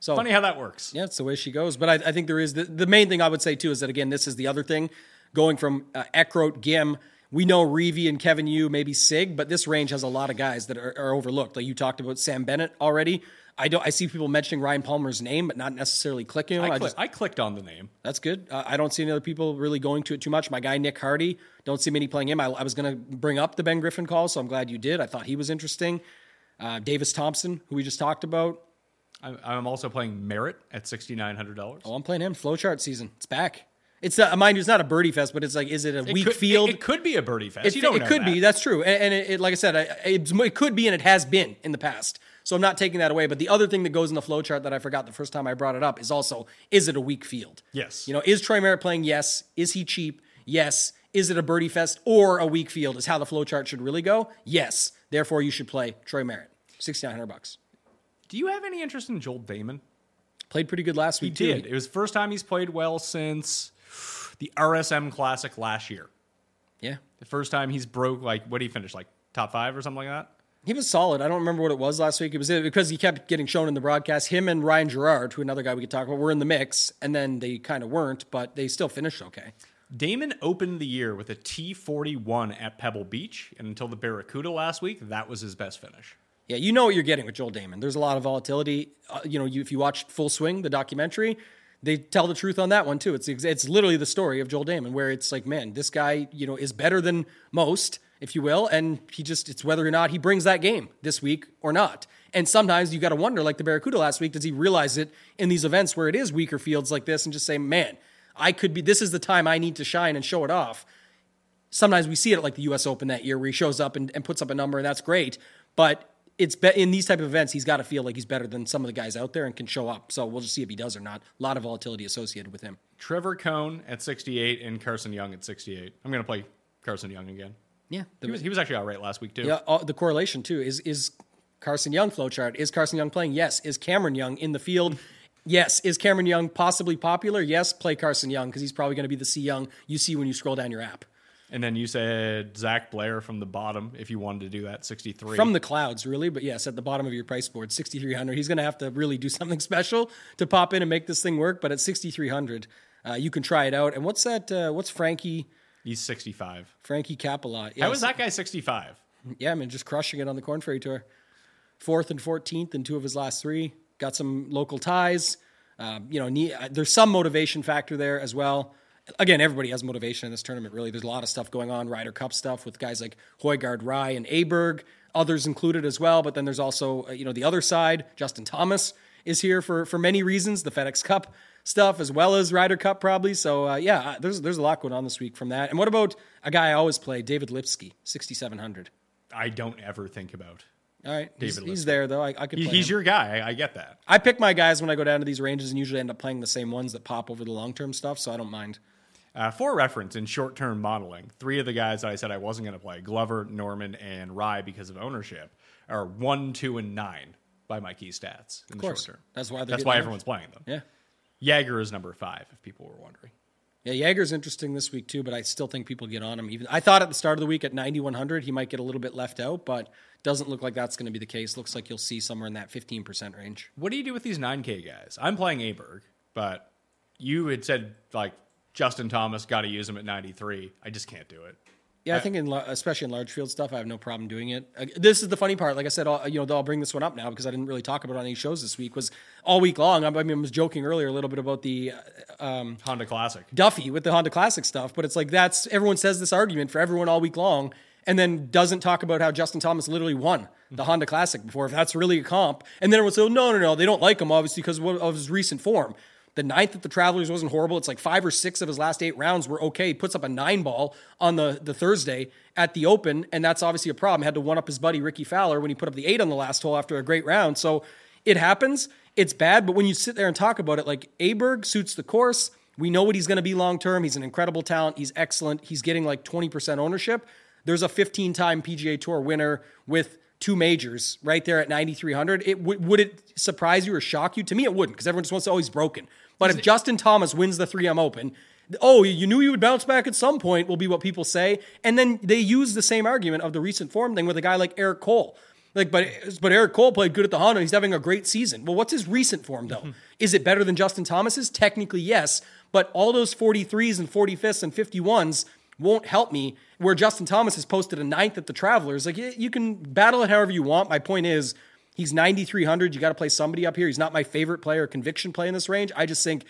So Funny how that works. Yeah, it's the way she goes. But I, I think there is the, the main thing I would say too is that again, this is the other thing going from uh, Eckroat, Ghim. We know Reavie and Kevin Yu, maybe Sigg, but this range has a lot of guys that are, are overlooked. Like you talked about Sam Bennett already. I don't. I see people mentioning Ryan Palmer's name, but not necessarily clicking. I, I just I clicked on the name. that's good. Uh, I don't see any other people really going to it too much. My guy Nick Hardy, don't see many playing him. I, I was going to bring up the Ben Griffin call, so I'm glad you did. I thought he was interesting. Uh, Davis Thompson, who we just talked about. I'm, I'm also playing Merritt at sixty nine hundred dollars. Oh, I'm playing him. Flowchart season. It's back. It's not, mind you, it's not a birdie fest, but it's like, is it a weak could, field? It, it could be a birdie fest. It, you don't it could that. be. That's true. And, and it, it- like I said, I, it, it could be, and it has been in the past. So I'm not taking that away. But the other thing that goes in the flow chart that I forgot the first time I brought it up is also, is it a weak field? Yes. You know, is Troy Merritt playing? Yes. Is he cheap? Yes. Is it a birdie fest or a weak field? Is how the flow chart should really go? Yes. Therefore, you should play Troy Merritt. 6900 bucks. Do you have any interest in Joel Dahmen? Played pretty good last He week too. did. It was the first time he's played well since the RSM Classic last year. Yeah. The first time he's broke like what did he finish like top five or something like that. He was solid. I don't remember what it was last week. It was because he kept getting shown in the broadcast. Him and Ryan Gerard, who another guy we could talk about, were in the mix, and then they kind of weren't, but they still finished okay. Dahmen opened the year with a T41 at Pebble Beach, and until the Barracuda last week, that was his best finish. Yeah, you know what you're getting with Joel Dahmen. There's a lot of volatility. Uh, you know, you, if you watch Full Swing, the documentary, they tell the truth on that one too. It's it's literally the story of Joel Dahmen, where it's like, man, this guy, you know, is better than most, if you will, and he just it's whether or not he brings that game this week or not. And sometimes you got to wonder, like the Barracuda last week, does he realize it in these events where it is weaker fields like this, and just say, man, I could be. This is the time I need to shine and show it off sometimes we see it like the U.S. Open that year where he shows up and, and puts up a number, and that's great. But it's be- in these type of events, he's got to feel like he's better than some of the guys out there and can show up. So we'll just see if he does or not. A lot of volatility associated with him. Trevor Cone at 68 and Carson Young at 68. I'm going to play Carson Young again. Yeah, He was, he was actually all right last week, too. yeah. Uh, the correlation too is is Carson Young flowchart. Is Carson Young playing? Yes. Is Cameron Young in the field? Yes. Is Cameron Young possibly popular? Yes. Play Carson Young because he's probably going to be the C Young you see when you scroll down your app. And then you said Zac Blair from the bottom if you wanted to do that, 63. From the clouds, really, but yes, at the bottom of your price board, 6,300. He's going to have to really do something special to pop in and make this thing work. But at 6,300, uh, you can try it out. And what's that? Uh, what's Frankie He's 65. Frankie Capan? How was that guy 65? Yeah, I mean, just crushing it on the Corn Ferry Tour. Fourth and 14th in two of his last three. Got some local ties. Um, you know, uh, there's some motivation factor there as well. Again, everybody has motivation in this tournament, really. There's a lot of stuff going on, Ryder Cup stuff with guys like Hojgaard, Rai, and Aberg, others included as well. But then there's also, uh, you know, the other side. Justin Thomas is here for, for many reasons, the FedEx Cup stuff as well as Ryder Cup probably. So, uh, yeah, uh, there's, there's a lot going on this week from that. And what about a guy I always play, David Lipsky, 6,700? I don't ever think about. All right, David he's Lipsky. there though. I, I could. He- he's him. your guy. I, I get that. I pick my guys when I go down to these ranges, and usually end up playing the same ones that pop over the long term stuff. So I don't mind. Uh, for reference, in short term modeling, three of the guys that I said I wasn't going to play Glover, Noren, and Rai because of ownership are one, two, and nine by my key stats in the course. short term. That's why That's why everyone's playing them. Yeah, Jaeger is number five, if people were wondering. yeah. Jaeger's interesting this week too, but I still think people get on him. Even I thought at the start of the week at 9100 he might get a little bit left out, but doesn't look like that's going to be the case. Looks like you'll see somewhere in that 15 percent range. What do you do with these 9K guys? I'm playing Aberg, but you had said, like, Justin Thomas, got to use him at 93. I just can't do it. Yeah, I think in especially in large field stuff, I have no problem doing it. This is the funny part. Like I said, I'll, you know, I'll bring this one up now because I didn't really talk about it on any shows this week. Was all week long. I mean, I was joking earlier a little bit about the uh, Honda Classic. Duffy with the Honda Classic stuff, but it's like that's everyone says this argument for everyone all week long, and then doesn't talk about how Justin Thomas literally won the Honda Classic before. If that's really a comp, and then everyone says, oh, no, no, no, they don't like him obviously because of his recent form. The ninth at the Travelers wasn't horrible. It's like five or six of his last eight rounds were okay. He puts up a nine ball on the, the Thursday at the Open, and that's obviously a problem. Had to one up his buddy Rickie Fowler when he put up the eight on the last hole after a great round. So it happens. It's bad, but when you sit there and talk about it, like Aberg suits the course. We know what he's going to be long term. He's an incredible talent. He's excellent. He's getting like 20% ownership. There's a 15 time PGA Tour winner with two majors right there at 9,300. It would would it surprise you or shock you? To me, it wouldn't because everyone just wants to, oh, he's broken. But if Justin Thomas wins the 3M Open, Oh, you knew you would bounce back at some point, will be what people say. And then they use the same argument of the recent form thing with a guy like Eric Cole. Like, but but Eric Cole played good at the Honda. He's having a great season. Well, what's his recent form though? Mm-hmm. Is it better than Justin Thomas's? Technically, yes. But all those 43s and 45ths and 51s won't help me. Where Justin Thomas has posted a ninth at the Travelers. Like, you can battle it however you want. My point is, he's 9,300. You got to play somebody up here. He's not my favorite player, conviction play in this range. I just think,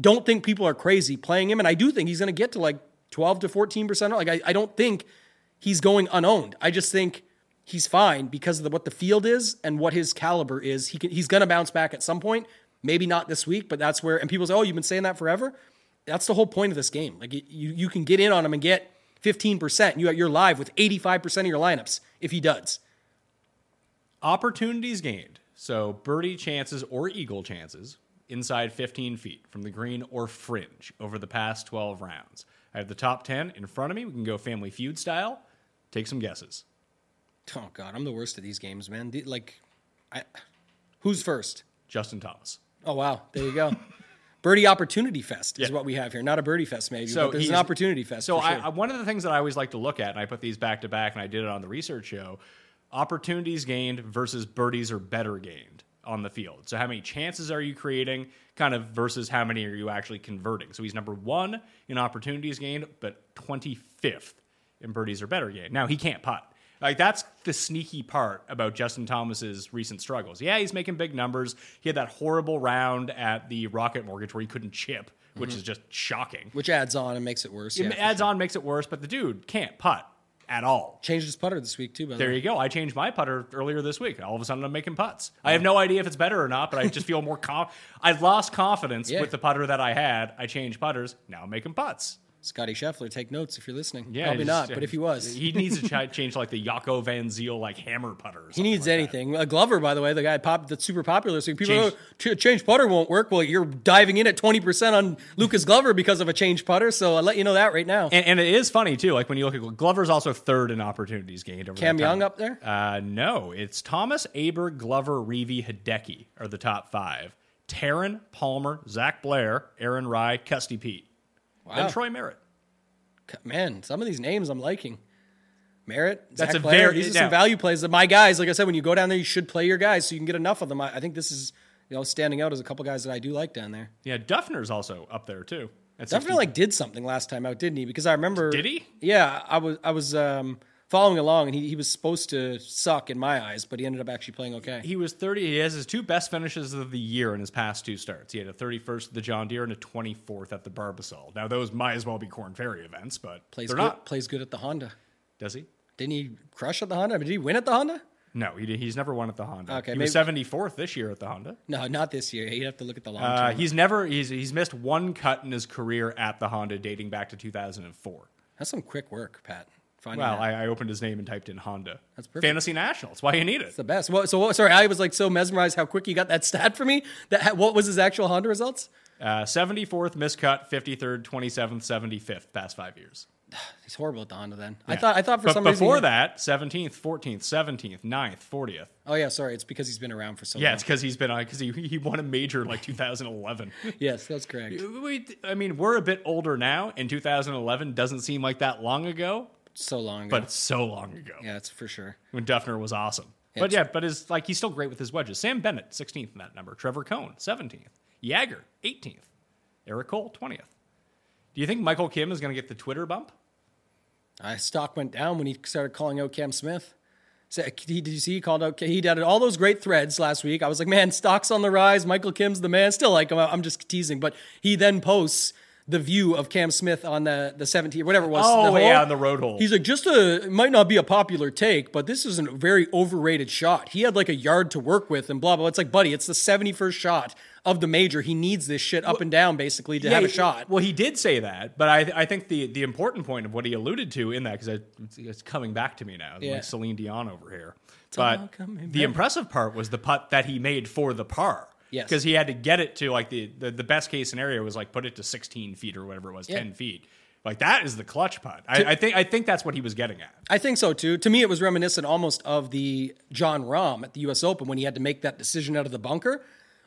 don't think people are crazy playing him. And I do think he's going to get to like 12 to 14%. Like, I, I don't think he's going unowned. I just think he's fine because of the, what the field is and what his caliber is. He can, he's going to bounce back at some point. Maybe not this week, but that's where. And people say, "Oh, you've been saying that forever." That's the whole point of this game. Like you, you can get in on him and get fifteen percent. You you're live with eighty five percent of your lineups if he does. Opportunities gained. So birdie chances or eagle chances inside 15 feet from the green or fringe over the past 12 rounds. I have the top 10 in front of me. We can go family feud style. Take some guesses. Oh God, I'm the worst at these games, man. The- Like, I, who's first? Justin Thomas. Oh wow, there you go. Birdie Opportunity Fest is Yeah. what we have here. Not a Birdie Fest, maybe, So but there's an Opportunity Fest. So I, sure. I, one of the things that I always like to look at, and I put these back to back, and I did it on the research show: opportunities gained versus birdies are better gained on the field. So how many chances are you creating, kind of versus how many are you actually converting? So he's number one in opportunities gained, but twenty fifth in birdies are better gained. Now he can't putt. Like that's the sneaky part about Justin Thomas's recent struggles. Yeah, he's making big numbers. He had that horrible round at the Rocket Mortgage where he couldn't chip, which mm-hmm. is just shocking. which adds on and makes it worse. It yeah, adds sure. on, makes it worse, but the dude can't putt at all. Changed his putter this week too. By the There way. you go. I changed my putter earlier this week. All of a sudden, I'm making putts. I have no idea if it's better or not, but I just feel more. Conf- I lost confidence Yeah. with the putter that I had. I changed putters. Now I'm making putts. Scotty Scheffler, take notes if you're listening. Yeah, Probably not, but if he was, he needs to ch- change like the Jaco Van Zyl like hammer putter. or He needs like that. anything. Uh, Glover, by the way, the guy pop that's super popular. So people Change- go, "Ch- change putter won't work. Well, you're diving in at twenty percent on Lucas Glover because of a change putter. So I'll let you know that right now. And, and it is funny too. Like when you look at Glover's also third in opportunities gained. Over Cam that. Young up there? Uh, no, it's Thomas, Aber, Glover, Reavie, Hideki are the top five. Taryn, Palmer, Zac Blair, Aaron Rai, Custy Pete, Wow. then Troy Merritt. Man, some of these names I'm liking. Merritt, That's Zac a Blair, very- these are now- some value plays. That my guys, like I said, when you go down there, you should play your guys so you can get enough of them. I, I think this is you know standing out as a couple guys that I do like down there. Yeah, Duffner's also up there too. 60. like did something last time out, didn't he? Because I remember. Did he? Yeah, I was I was um, following along, and he, he was supposed to suck in my eyes, but he ended up actually playing okay. He was 30. He has his two best finishes of the year in his past two starts. He had a 31st at the John Deere and a 24th at the Barbasol. Now, those might as well be Corn Ferry events, but plays they're good, not. plays good at the Honda. Does he? Didn't he crush at the Honda? I mean, did he win at the Honda? No, he, he's never won at the Honda. Okay, he was 74th this year at the Honda. No, not this year. You'd have to look at the long Uh, term. he's never he's he's missed one cut in his career at the Honda dating back to 2004. That's some quick work, Pat. Finding Well. I, I opened his name and typed in Honda. That's perfect. Fantasy National. That's why you need it. It's the best. Well, so what, sorry, I was like so mesmerized how quick you got that stat for me. That what was his actual Honda results? Uh, 74th miscut, 53rd, 27th, 75th past five years. He's horrible at the Honda. Then I thought I thought for but some before reason. that, 17th, 14th, 17th, 9th, 40th. Oh yeah, sorry. It's because he's been around for so Yeah, long. it's because he's been on because he, he won a major like 2011. Yes, that's correct. we, I mean, we're a bit older now, and 2011 doesn't seem like that long ago, So long ago. but it's so long ago yeah, it's for sure. when Duffner was awesome. Yeah, but yeah, but is like he's still great with his wedges. Sam Bennett, 16th in that number. Trevor Cone, 17th. Jaeger, 18th. Eric Cole, 20th. Do you think Michael Kim is going to get the Twitter bump? Uh, stock went down when he started calling out Cam Smith. So, he, did you see he called out? He did all those great threads last week. I was like, man, stock's on the rise. Michael Kim's the man. Still like him. I'm just teasing, but he then posts the view of Cam Smith on the the 17, whatever it was. Oh, the hole. yeah, on the road hole. He's like, just a it might not be a popular take, but this is a very overrated shot. He had like a yard to work with, and blah blah. It's like, buddy, it's the 71st shot of the major. He needs this shit up and down basically to have a shot. Well, he did say that, but I, I think the, the important point of what he alluded to in that, because it's, it's coming back to me now, Yeah. like Celine Dion over here. all but the impressive part was the putt that he made for the par. Yes. Because he had to get it to like the, the, the best case scenario was like put it to 16 feet or whatever it was, Yeah. 10 feet. Like that is the clutch putt. I, I think I think that's what he was getting at. I think so too. To me, it was reminiscent almost of the Jon Rahm at the U.S. Open when he had to make that decision out of the bunker.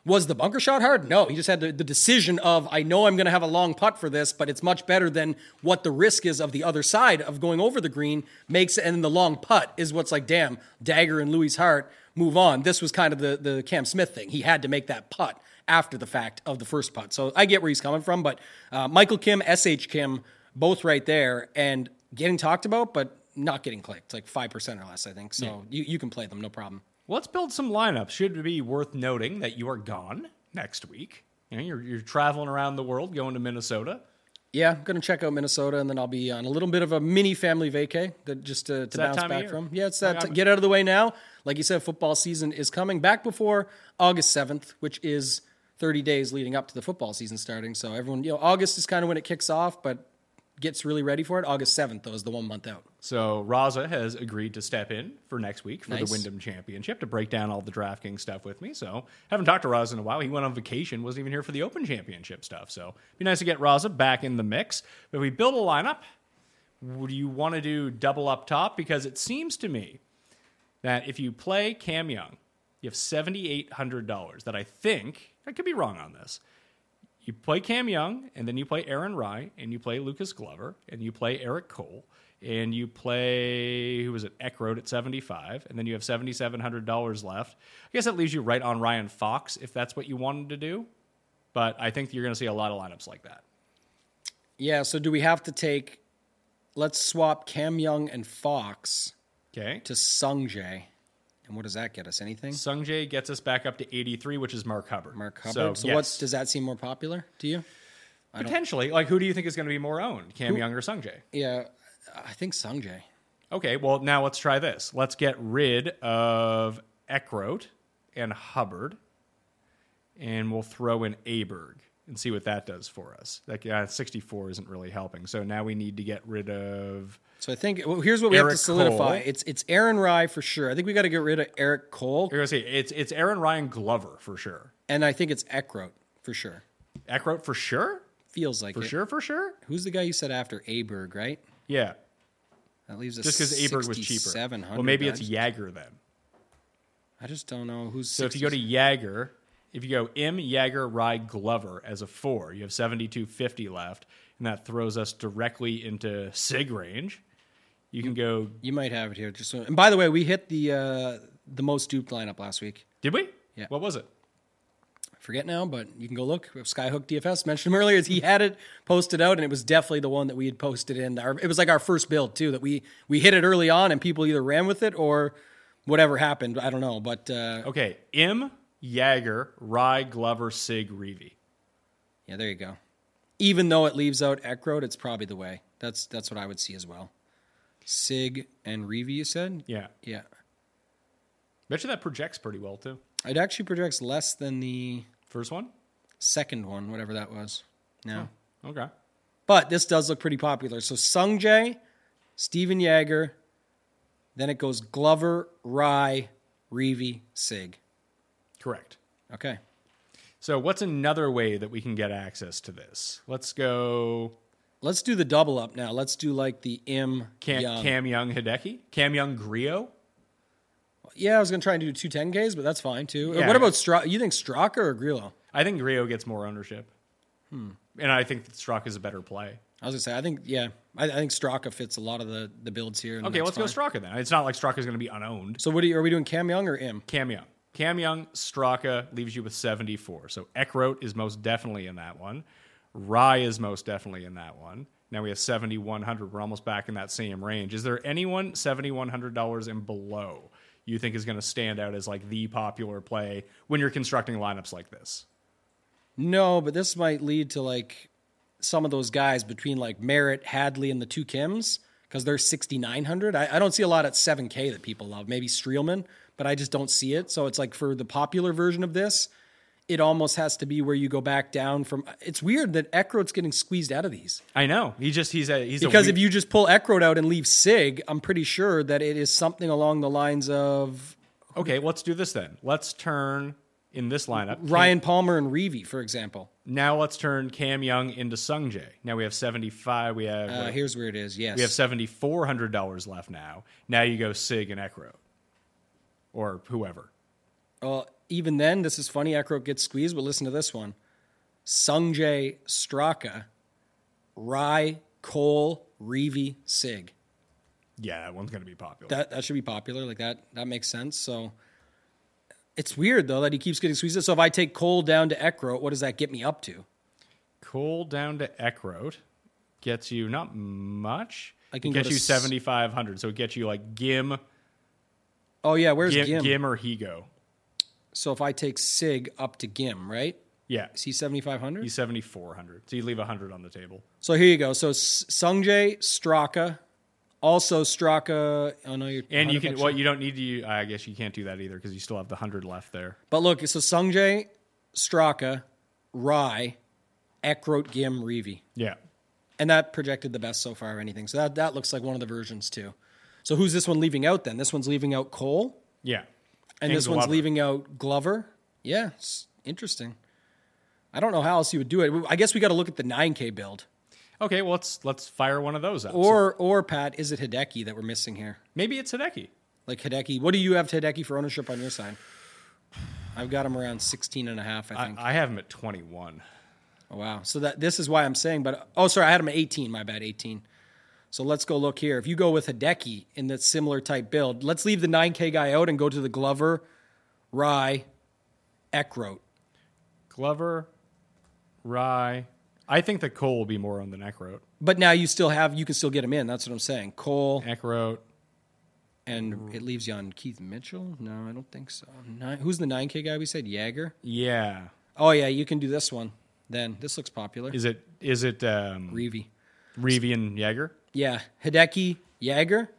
Was the bunker shot hard? No, he just had the, the decision of I know I'm going to have a long putt for this, but it's much better than what the risk is of the other side of going over the green makes, and then the long putt is what's like, damn, dagger and Louis Hart move on. This was kind of the the Cam Smith thing. He had to make that putt after the fact of the first putt. So I get where he's coming from, but uh, Michael Kim, SH Kim, both right there and getting talked about, but not getting clicked, like five percent or less, I think. So you you can play them, no problem. Let's build some lineups. Should be worth noting that you are gone next week. You know, you're, you're traveling around the world, going to Minnesota. Yeah, I'm gonna check out Minnesota, and then I'll be on a little bit of a mini family vacay that just to, to bounce back from. Yeah, it's that. I'm- get out of the way now. Like you said, football season is coming back before August seventh, which is 30 days leading up to the football season starting. So everyone, you know, August is kind of when it kicks off, but gets really ready for it. August seventh, though, is the one month out. So Raza has agreed to step in for next week for Nice. the Wyndham Championship to break down all the DraftKings stuff with me. So haven't talked to Raza in a while. He went on vacation, wasn't even here for the Open Championship stuff. So it'd be nice to get Raza back in the mix. But if we build a lineup, would you want to do double up top? Because it seems to me that if you play Cam Young, you have seventy eight hundred dollars. That I think I could be wrong on this. You play Cam Young, and then you play Aaron Rai, and you play Lucas Glover, and you play Eric Cole, and you play who was it? Eckroat at seventy five, and then you have seventy seven hundred dollars left. I guess that leaves you right on Ryan Fox if that's what you wanted to do. But I think you're going to see a lot of lineups like that. Yeah. So do we have to take? Let's swap Cam Young and Fox Okay. to Sungjae. And what does that get us? Anything? Sungjae gets us back up to 83, which is Mark Hubbard. Mark Hubbard. So, So, yes. what does that seem more popular to you? Potentially. Like, who do you think is going to be more owned, Cam Young or Sungjae? Yeah, I think Sungjae. Okay, well, now let's try this. Let's get rid of Eckroat and Hubbard, and we'll throw in Aberg and see what that does for us. Like, yeah, 64 isn't really helping. So now we need to get rid of. So I think well, here's what we have to solidify. Cole. It's it's Aaron Rai for sure. I think we got to get rid of Eric Cole, You're gonna see it's it's Aaron Ryan Glover for sure. and I think it's Eckroat for sure. Eckroat for sure, Feels like for it. sure, for sure. Who's the guy you said after Aberg? Right. Yeah, That leaves us just because Aberg was cheaper. Seven hundred. Well, maybe it's Jaeger then. I just don't know who's. So if you go to Jaeger, if you go M Jaeger Rai Glover as a four, you have seventy two fifty left, and that throws us directly into Sigg range. You can go. you might have it here. Just so, and by the way, we hit the uh, the most duped lineup last week. Did we? Yeah. What was it? I forget now, but you can go look. Skyhook DFS mentioned him earlier. He had it posted out, and it was definitely the one that we had posted in. Our, it was like our first build too. That we we hit it early on, and people either ran with it or whatever happened. I don't know, but uh, Okay, M Jaeger Rai Glover Sigg Reavie. yeah, there you go. Even though it leaves out Eckroat, it's probably the way. That's that's what I would see as well. Sigg and Reavie, you said? Yeah, Yeah. bet you that projects pretty well too. It actually projects less than the First one. second one, whatever that was. No. Oh, okay. But this does look pretty popular. So Sung Jae, Stephan Jaeger, then it goes Glover, Rai, Reavie, Sigg. Correct. Okay. So what's another way that we can get access to this? Let's go Let's do the double up now. Let's do like the M Cam Young. Cam Young Hideki, Cam Young Grillo. Yeah, I was going to try and do two 10Ks, but that's fine too. Yeah. What about Straka? You think Straka or Grillo? I think Grillo gets more ownership, hmm. and I think that Straka is a better play. I was going to say, I think, yeah, I, I think Straka fits a lot of the, the builds here. and Okay, let's fine. go Straka then. It's not like Straka is going to be unowned. So what are, you, are we doing Cam Young or M? Cam Young. Cam Young, Straka leaves you with 74. So Eckroat is most definitely in that one. Rai is most definitely in that one. Now we have 7,100. We're almost back in that same range. Is there anyone $7,100 and below you think is going to stand out as like the popular play when you're constructing lineups like this? No, but this might lead to like some of those guys between like Merritt, Hadley, and the two Kims because they're 6,900. I, I don't see a lot at 7K that people love. Maybe Streelman, but I just don't see it. So it's like for the popular version of this, it almost has to be where you go back down from. It's weird that Eckroat's getting squeezed out of these I know. He just he's a he's because weird- if you just pull Eckroat out and leave Sigg, I'm pretty sure that it is something along the lines of Okay, let's do this then. Let's turn in this lineup. Ryan Palmer and Reavie, for example. Now let's turn Cam Young into Sungjae. Now we have 75. We have Uh, here's where it is. Yes. we have seventy four hundred dollars left now. Now you go Sigg and Eckroat, or whoever. Well, even then, this is funny. Eckroat gets squeezed, but listen to this one: Sungjae Straka, Rai Cole Reavie Sigg. Yeah, that one's going to be popular. That that should be popular. Like that that makes sense. So it's weird though that he keeps getting squeezed. So if I take Cole down to Eckroat, what does that get me up to? Cole down to Eckroat gets you not much. I can it gets you 7,500. So it gets you like Ghim, Oh yeah, where's Ghim, Ghim? Ghim or Hoge. So if I take Sigg up to Ghim, right? Yeah. Is he seventy five hundred? He's 7,400. So you leave 100 on the table. So here you go. So Sungjae Straka, also Straka. Oh no, you're And you can, well, you don't need to, I guess you can't do that either because you still have the 100 left there. But look, so Sungjae Straka, Rai, Eckroat, Ghim, Reavie. Yeah. And that projected the best so far of anything. So that, that looks like one of the versions too. So who's this one leaving out then? This one's leaving out Cole, Yeah. And, And this one's leaving out Glover. Yeah, it's interesting. I don't know how else you would do it. I guess we got to look at the 9K build. Okay, well, let's let's fire one of those up. So Or, or Pat, is it Hideki that we're missing here? maybe it's Hideki. Like Hideki, what do you have to Hideki for ownership on your side? I've got him around 16 and a half, I I, think. I have him at 21. Oh, wow. So that this is why I'm saying, but oh, sorry, I had him at 18. My bad, 18. So let's go look here. If you go with Hideki in that similar type build, let's leave the 9K guy out and go to the Glover, Rai, Eckroat. Glover, Rai. I think that Cole will be more on the neck road. But now you still have, you can still get him in. That's what I'm saying. Cole, Eckroat. and it leaves you on Keith Mitchell? No, I don't think so. Nine, who's the 9K guy we said? Jaeger? Yeah. Oh, yeah, you can do this one then. This looks popular. Is it is it um. Reavie and Jaeger? Yeah, Hideki, Jaeger,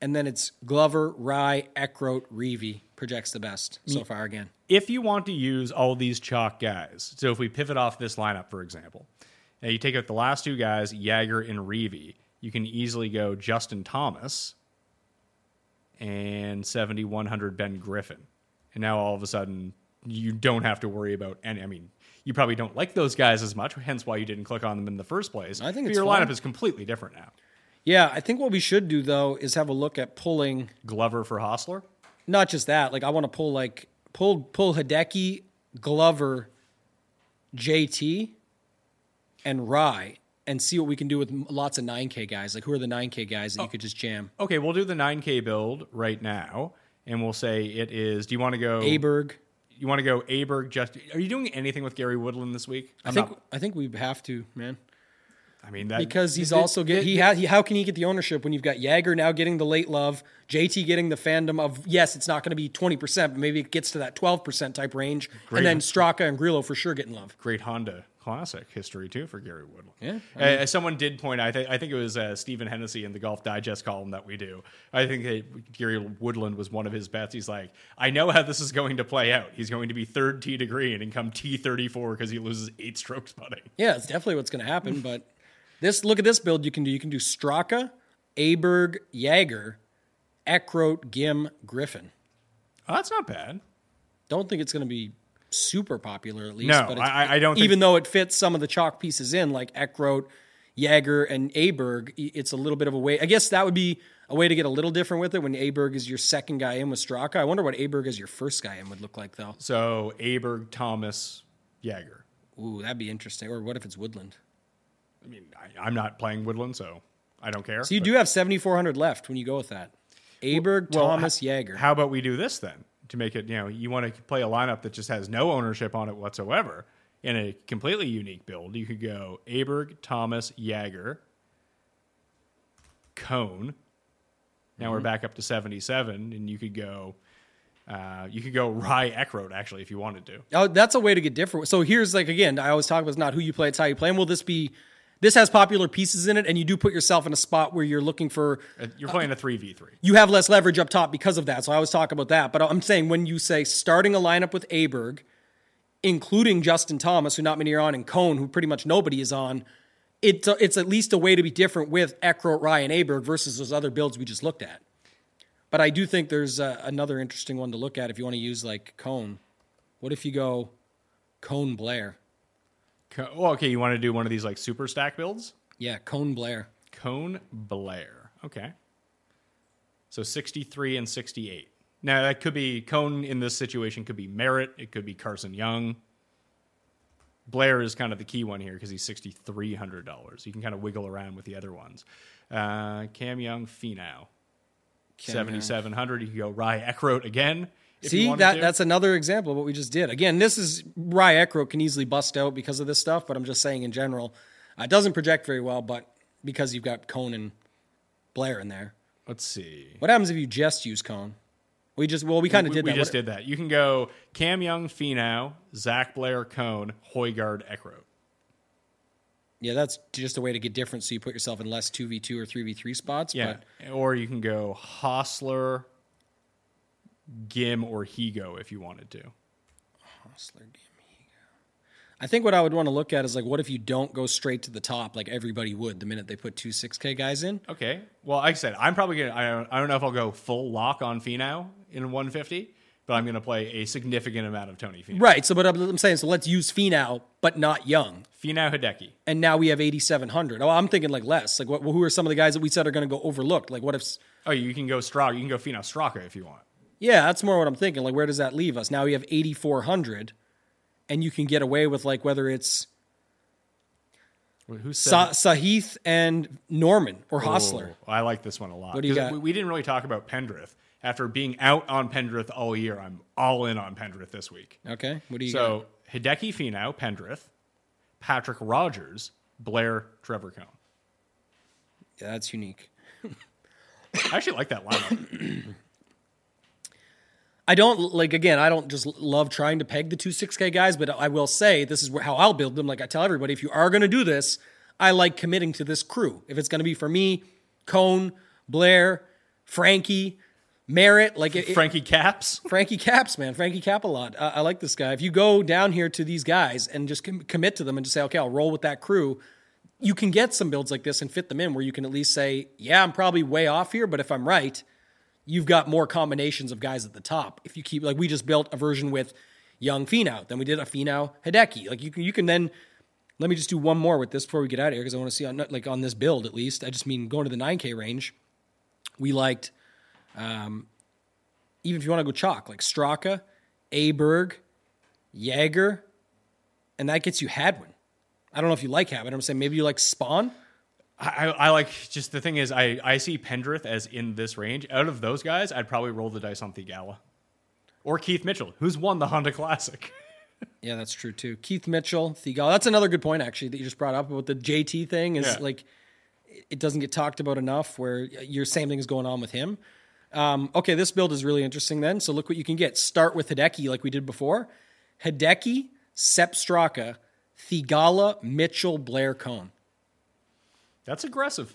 and then it's Glover, Rai, Eckroat, Reavie projects the best so far again. if you want to use all these chalk guys, so if we pivot off this lineup, for example, and you take out the last two guys, Jaeger and Reavie, you can easily go Justin Thomas and 7,100 Ben Griffin. And now all of a sudden, you don't have to worry about any. I mean, you probably don't like those guys as much, hence why you didn't click on them in the first place. I think it's your fine. lineup is completely different now. Yeah, I think what we should do though is have a look at pulling Glover for Hossler. not just that, like I want to pull like pull pull Hideki, Glover, JT, and Rai and see what we can do with lots of 9K guys. Like who are the 9K guys that you oh. could just jam? Okay, we'll do the 9K build right now, and we'll say it is. Do you want to go? Aberg. You want to go Aberg? Just are you doing anything with Gary Woodland this week? I think I think we have to, man. I mean that because he's it- also get he has how can he get the ownership when you've got Jaeger now getting the late love, JT getting the fandom of yes, it's not going to be twenty percent, but maybe it gets to that twelve percent type range, Great. and then Straka and Grillo for sure getting love. great Honda classic history too for Gary Woodland. Yeah, Uh, as someone did point, out, I think I think it was uh, Stephen Hennessy in the Golf Digest column that we do. I think that Gary Woodland was one of his bets. He's like, I know how this is going to play out. He's going to be third tee to green and come T thirty four because he loses eight strokes putting. Yeah, it's definitely what's going to happen. But this look at this build you can do. You can do Straka, Aberg, Jaeger, Eckroat, Ghim, Griffin. Oh, that's not bad. Don't think it's going to be super popular at least. No, but it's, I- I don't think- Even though it fits some of the chalk pieces in, like Eckroat, Jaeger, and Aberg, it's a little bit of a way. I guess that would be a way to get a little different with it when Aberg is your second guy in with Straka. I wonder what Aberg as your first guy in would look like though. So Aberg, Thomas, Jaeger. Ooh, that'd be interesting. Or what if it's Woodland? I mean, I, I'm not playing Woodland, so I don't care. So you but- do have seventy four hundred left when you go with that. Aberg, Well, Thomas, Jaeger. How about we do this then to make it? You know, you want to play a lineup that just has no ownership on it whatsoever in a completely unique build. You could go Aberg, Thomas, Jaeger, Cone. Now Mm-hmm. we're back up to seventy-seven, and you could go. Uh, you could go Rai Eckroat actually if you wanted to. Oh, that's a way to get different. So here's like again, I always talk about it's not who you play, it's how you play. And will this be? This has popular pieces in it, and you do put yourself in a spot where you're looking for Uh, You're playing a three v three. you have less leverage up top because of that. So I always talk about that. But I'm saying when you say starting a lineup with Aberg, including Justin Thomas, who not many are on, and Cone, who pretty much nobody is on, it's it's at least a way to be different with Eckroat, Ryan, Aberg versus those other builds we just looked at. But I do think there's uh, another interesting one to look at if you want to use like Cone. What if you go Cone Blair? Co- well, okay, you want to do one of these like super stack builds? Yeah, Cone Blair. Cone Blair. Okay. So 63 and 68. Now that could be Cone in this situation could be Merritt, it could be Carson Young. Blair is kind of the key one here because he's sixty three hundred dollars. You can kind of wiggle around with the other ones. Uh, Cam Young, Finau, seventy seven hundred. You can go Rai Eckroat again. See that that's another example of what we just did. Again, this is Rai Eckroat can easily bust out because of this stuff, but I'm just saying in general, uh, it doesn't project very well. But because you've got Cone and Blair in there, Let's see. what happens if you just use Cone? We just well, we kind of did we that. just What- did that. You can go Cam Young, Finau, Zac Blair, Cone, Hojgaard, Eckroat. Yeah, that's just a way to get different, so you put yourself in less two v two or three v three spots. Yeah. But Or you can go Hossler, Ghim, or Hoge if you wanted to. Hossler, give me Hoge. I think what I would want to look at is like, what if you don't go straight to the top like everybody would the minute they put two six k guys in? Okay. Well, like I said, I'm probably gonna. I don't, I don't know if I'll go full lock on Finau in 150, but I'm gonna play a significant amount of Tony Finau. Right. So, but I'm I'm saying, so let's use Finau, but not Young. Finau Hideki. and now we have 8700 oh i'm thinking like less like what, who are some of the guys that we said are going to go overlooked like what if Oh, you can go Straka. You can go Finau Straka if you want. Yeah that's more what i'm thinking like where does that leave us now we have 8400 and you can get away with like whether it's Who said? Sa- Sahith and Noren or Hossler. Oh, I like this one a lot. What do you got? We, we didn't really talk about Pendrith. After being out on Pendrith all year, I'm all in on Pendrith this week. Okay, what do you So Hideki Finau, Pendrith, Patrick Rodgers, Blair, Trevor got? Yeah, that's unique. I actually like that lineup. I don't like again. I don't just love trying to peg the two six K guys, but I will say this is how I'll build them. Like I tell everybody, if you are going to do this, I like committing to this crew. If it's going to be for me, Cone, Blair, Frankie, Merritt, like it, Frankie Caps. Frankie Caps, man, Frankie Cap a lot. I, I like this guy. If you go down here to these guys and just com- commit to them and just say, okay, I'll roll with that crew, you can get some builds like this and fit them in where you can at least say, yeah, I'm probably way off here, but if I'm right, you've got more combinations of guys at the top. If you keep like we just built a version with young Finau, then we did a Finau Hideki. Like you can you can then let me just do one more with this before we get out of here because I want to see on like on this build at least. I just mean going to the 9K range. We liked um, even if you want to go chalk, like Straka, Aberg, Jaeger, and that gets you Hadwin. I don't know if you like Hadwin. I'm saying maybe you like Spaun. I, I like just the thing is I, I see Pendrith as in this range. Out of those guys, I'd probably roll the dice on Theegala. Or Keith Mitchell, who's won the Honda Classic. Yeah, that's true too. Keith Mitchell, Thigal. That's another good point actually that you just brought up about the JT thing. Is Yeah. like it doesn't get talked about enough. Where your same thing is going on with him. Um, okay, this build is really interesting. Then, so look what you can get. Start with Hideki like we did before. Hideki, Sepp Straka, Theegala, Mitchell, Blair, Cone. That's aggressive.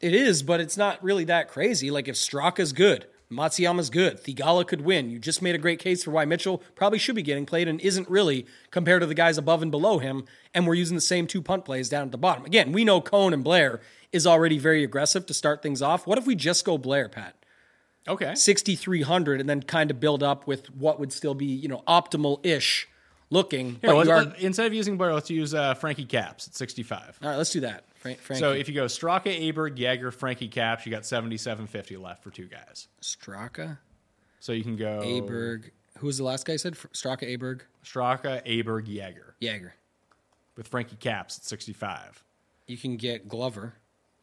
It is, but it's not really that crazy. Like if Straka's good, Matsuyama's good, Theegala could win. You just made a great case for why Mitchell probably should be getting played and isn't really compared to the guys above and below him. And we're using the same two punt plays down at the bottom. Again, we know Cone and Blair is already very aggressive to start things off. What if we just go Blair, Pat? Okay. 6,300 and then kind of build up with what would still be, you know, optimal ish looking. Here, but are, let- instead of using Blair, let's use uh, Frankie Caps at 65. all right, let's do that. Frank, So if you go Straka, Aberg, Jaeger, Frankie Caps, you got 77.50 left for two guys. Straka, So you can go Aberg. Who was the last guy you said? Straka, Aberg, Straka, Aberg, Jaeger Jaeger. with Frankie Caps at 65. You can get Glover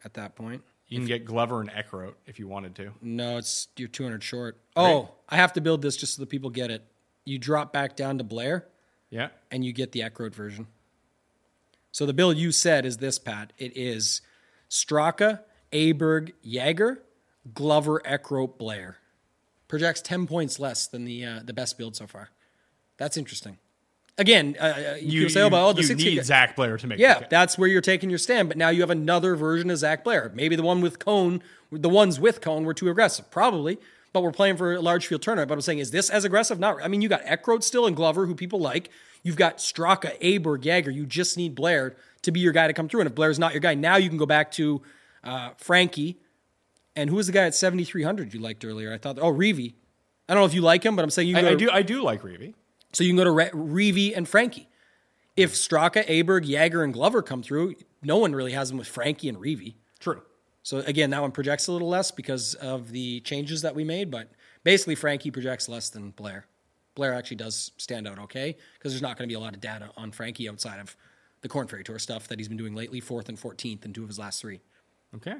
at that point. You can get Glover and Eckroat if you wanted to. No, it's you're 200 short. Oh, I have to build this just so the people get it. You drop back down to Blair Yeah. and you get the Eckroat version. So the build you said is this, Pat. It is Straka, Aberg, Jaeger, Glover, Eckroat, Blair. Projects 10 points less than the uh, the best build so far. That's interesting. Again, uh, uh, you, You, say, oh, but, oh, the you 60 need guy- Zac Blair to make Yeah, that's where you're taking your stand. But now you have another version of Zac Blair. Maybe the one with Cone, the ones with Cone were too aggressive. Probably. But we're playing for a large field tournament. But I'm saying, is this as aggressive? Not. I mean, you got Eckroat still and Glover, who people like. You've got Straka, Aberg, Jaeger. You just need Blair to be your guy to come through. And if Blair's not your guy, now you can go back to uh, Frankie. And who was the guy at 7,300 you liked earlier? I thought, oh, Reavie. I don't know if you like him, but I'm saying you can I, go I to- do. I do like Reavie. so you can go to Re- Reavie and Frankie. If Straka, Aberg, Jaeger, and Glover come through, no one really has them with Frankie and Reavie. True. So again, that one projects a little less because of the changes that we made, but basically Frankie projects less than Blair. Blair actually does stand out okay because there's not going to be a lot of data on Frankie outside of the Corn Ferry Tour stuff that he's been doing lately, fourth and 14th in two of his last three. Okay.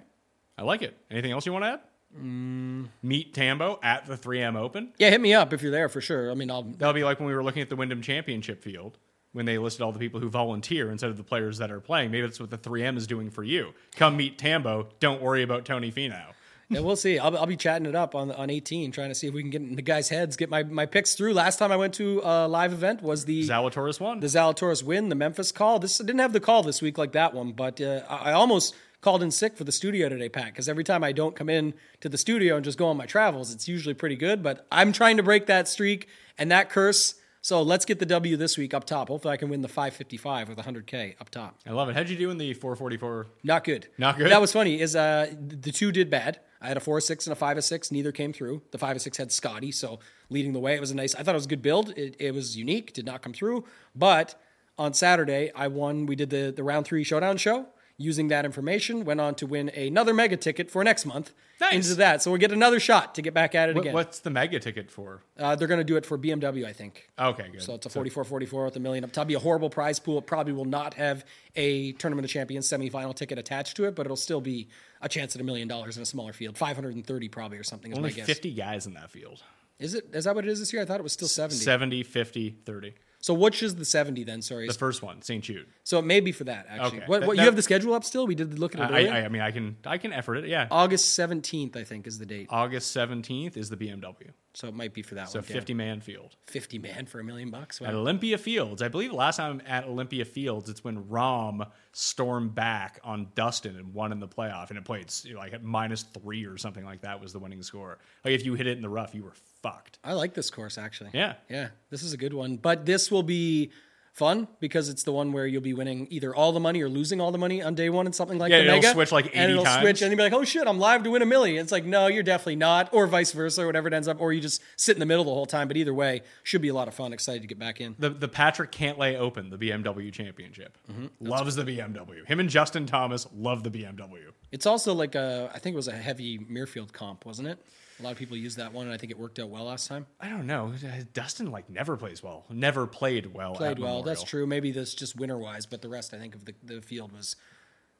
I like it. Anything else you want to add? Mm. Meet Tambo at the 3M Open. Yeah, hit me up if you're there for sure. I mean, I'll That'll be like when we were looking at the Wyndham Championship field when they listed all the people who volunteer instead of the players that are playing. Maybe that's what the 3M is doing for you. Come meet Tambo. Don't worry about Tony Finau. Yeah, we'll see. I'll, I'll be chatting it up on on 18, trying to see if we can get in the guys' heads, get my, my picks through. Last time I went to a live event was the Zalatoris won. the Zalatoris win, the Memphis call. This I didn't have the call this week like that one, but uh, I almost called in sick for the studio today, Pat, because every time I don't come in to the studio and just go on my travels, it's usually pretty good. But I'm trying to break that streak and that curse. So let's get the W this week up top. Hopefully, I can win the 555 with 100K up top. I love it. How'd you do in the 444? Not good. Not good? That was funny. Is uh the two did bad. I had a four six and a five six. Neither came through. The five six had Scotty, so leading the way. It was a nice. I thought it was a good build. It, it was unique. Did not come through. But on Saturday, I won. We did the the round three showdown show. Using that information, went on to win another mega ticket for next month. Nice. Into that, so we'll get another shot to get back at it What- again. what's the mega ticket for? Uh, they're going to do it for BMW, I think. Okay, good. So it's a 44 44 with a million up top. Be a horrible prize pool. It probably will not have a Tournament of Champions semifinal ticket attached to it, but it'll still be a chance at a million dollars in a smaller field. 530 probably or something is Only my guess. 50 guys in that field. Is it? Is that what it is this year? I thought it was still 70. 70, 50, 30. So which is the 70 then? Sorry. The first one, St. Jude. so it may be for that actually. Okay. What, That- what, that- you have the schedule up still? We did look at it I. I, I mean, I can I can effort it. Yeah. August 17th, I think, is the date. August 17th is the BMW. So it might be for that So one. yeah. 50 man field. 50 man for a million bucks. Wow. At Olympia Fields. I believe last time at Olympia Fields, it's when Rahm stormed back on Dustin and won in the playoff. And it played like at minus three or something like that was the winning score. Like if you hit it in the rough, you were fucked. I like this course actually. Yeah. Yeah, this is a good one. But this will be fun because it's the one where you'll be winning either all the money or losing all the money on day one and something like that. Yeah, the it'll mega. switch like 80 and it'll times. switch and you'll be like, oh shit, I'm live to win a million. It's like, no, you're definitely not, or vice versa, or whatever it ends up, or you just sit in the middle the whole time. But either way, should be a lot of fun. Excited to get back in. The the Patrick Cantlay Open, the BMW Championship. Mm-hmm. Loves the BMW. Him and Justin Thomas love the BMW. It's also like a, I think it was a heavy Muirfield comp, wasn't it? A lot of people use that one, and I think it worked out well last time. I don't know. Dustin like never plays well. Never played well. Played well, that's true. Maybe that's just winter wise, but the rest I think of the, the field was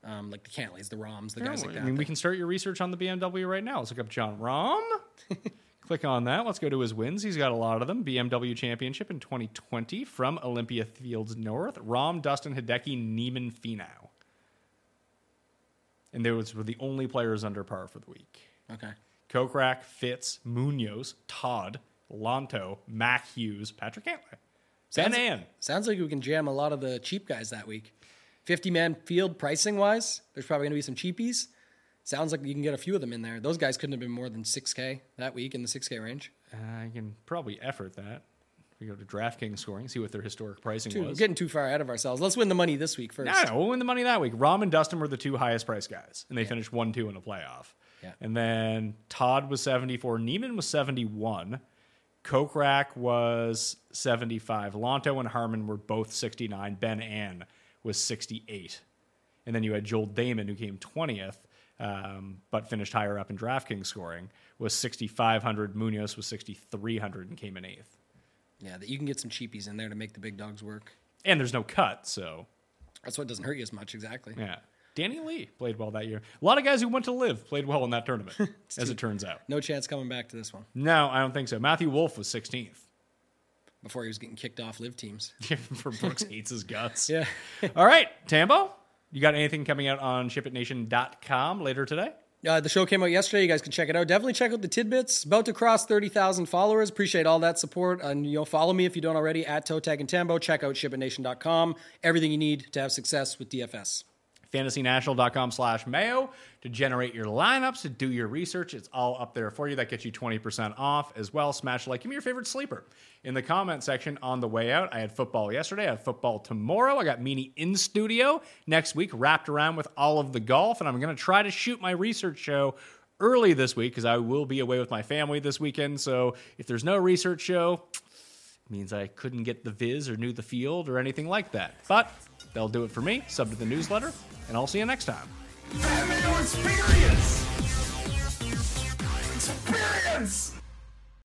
um, like the Cantleys, the Rahms, the guys No, like I that. mean, we can start your research on the BMW right now. Let's look up Jon Rahm. Click on that. Let's go to his wins. He's got a lot of them. BMW Championship in 2020 from Olympia Fields North. Rahm, Dustin, Hideki, Niemann, Finau. And those were the only players under par for the week. okay. Kokrak, Fitz, Munoz, Todd, Lanto, Mac Hughes, Patrick Cantlay. Sounds- Ann. Sounds like we can jam a lot of the cheap guys that week. 50 man field pricing wise, there's probably going to be some cheapies. Sounds like you can get a few of them in there. Those guys couldn't have been more than 6K that week in the 6K range. Uh, I can probably effort that. We go to DraftKings scoring, see what their historic pricing we're was. getting too far ahead of ourselves. Let's win the money this week first. No, no, we'll win the money that week. Rahm and Dustin were the two highest priced guys, and they finished one two in a playoff. Yeah. And then Todd was seventy four, Niemann was seventy one, Kokrak was seventy five, Lanto and Harman were both sixty nine. Ben An was sixty eight, and then you had Joel Dahmen who came twentieth. Um, but finished higher up in DraftKings scoring was 6,500. Munoz was 6,300 and came in eighth. Yeah, that you can get some cheapies in there to make the big dogs work. And there's no cut, so That's why it doesn't hurt you as much, exactly. Yeah. Danny Lee played well that year. A lot of guys who went to live played well in that tournament, as it turns out. No chance coming back to this one No, I don't think so. Matthew Wolff was 16th. before he was getting kicked off live teams. For Brooks hates his guts. Yeah. All right, Tambo, you got anything coming out on shipitnation.com later today? Uh, the show came out yesterday. You guys can check it out. Definitely check out the tidbits. About to cross 30,000 followers. Appreciate all that support. And you'll follow me if you don't already at Toe Tag and Tambo. Check out shipitnation.com. Everything you need to have success with DFS. fantasynational.com slash mayo to generate your lineups to do your research. It's all up there for you. That gets you 20% off as well. Smash like. Give me your favorite sleeper in the comment section on the way out. I had football yesterday. I have football tomorrow. I got meanie in studio next week wrapped around with all of the golf and i'm going to try to shoot my research show early this week because i will be away with my family this weekend. So if there's no research show means I couldn't get the viz or knew the field or anything like that. But they'll do it for me. Sub to the newsletter, and I'll see you next time. Experience! Experience!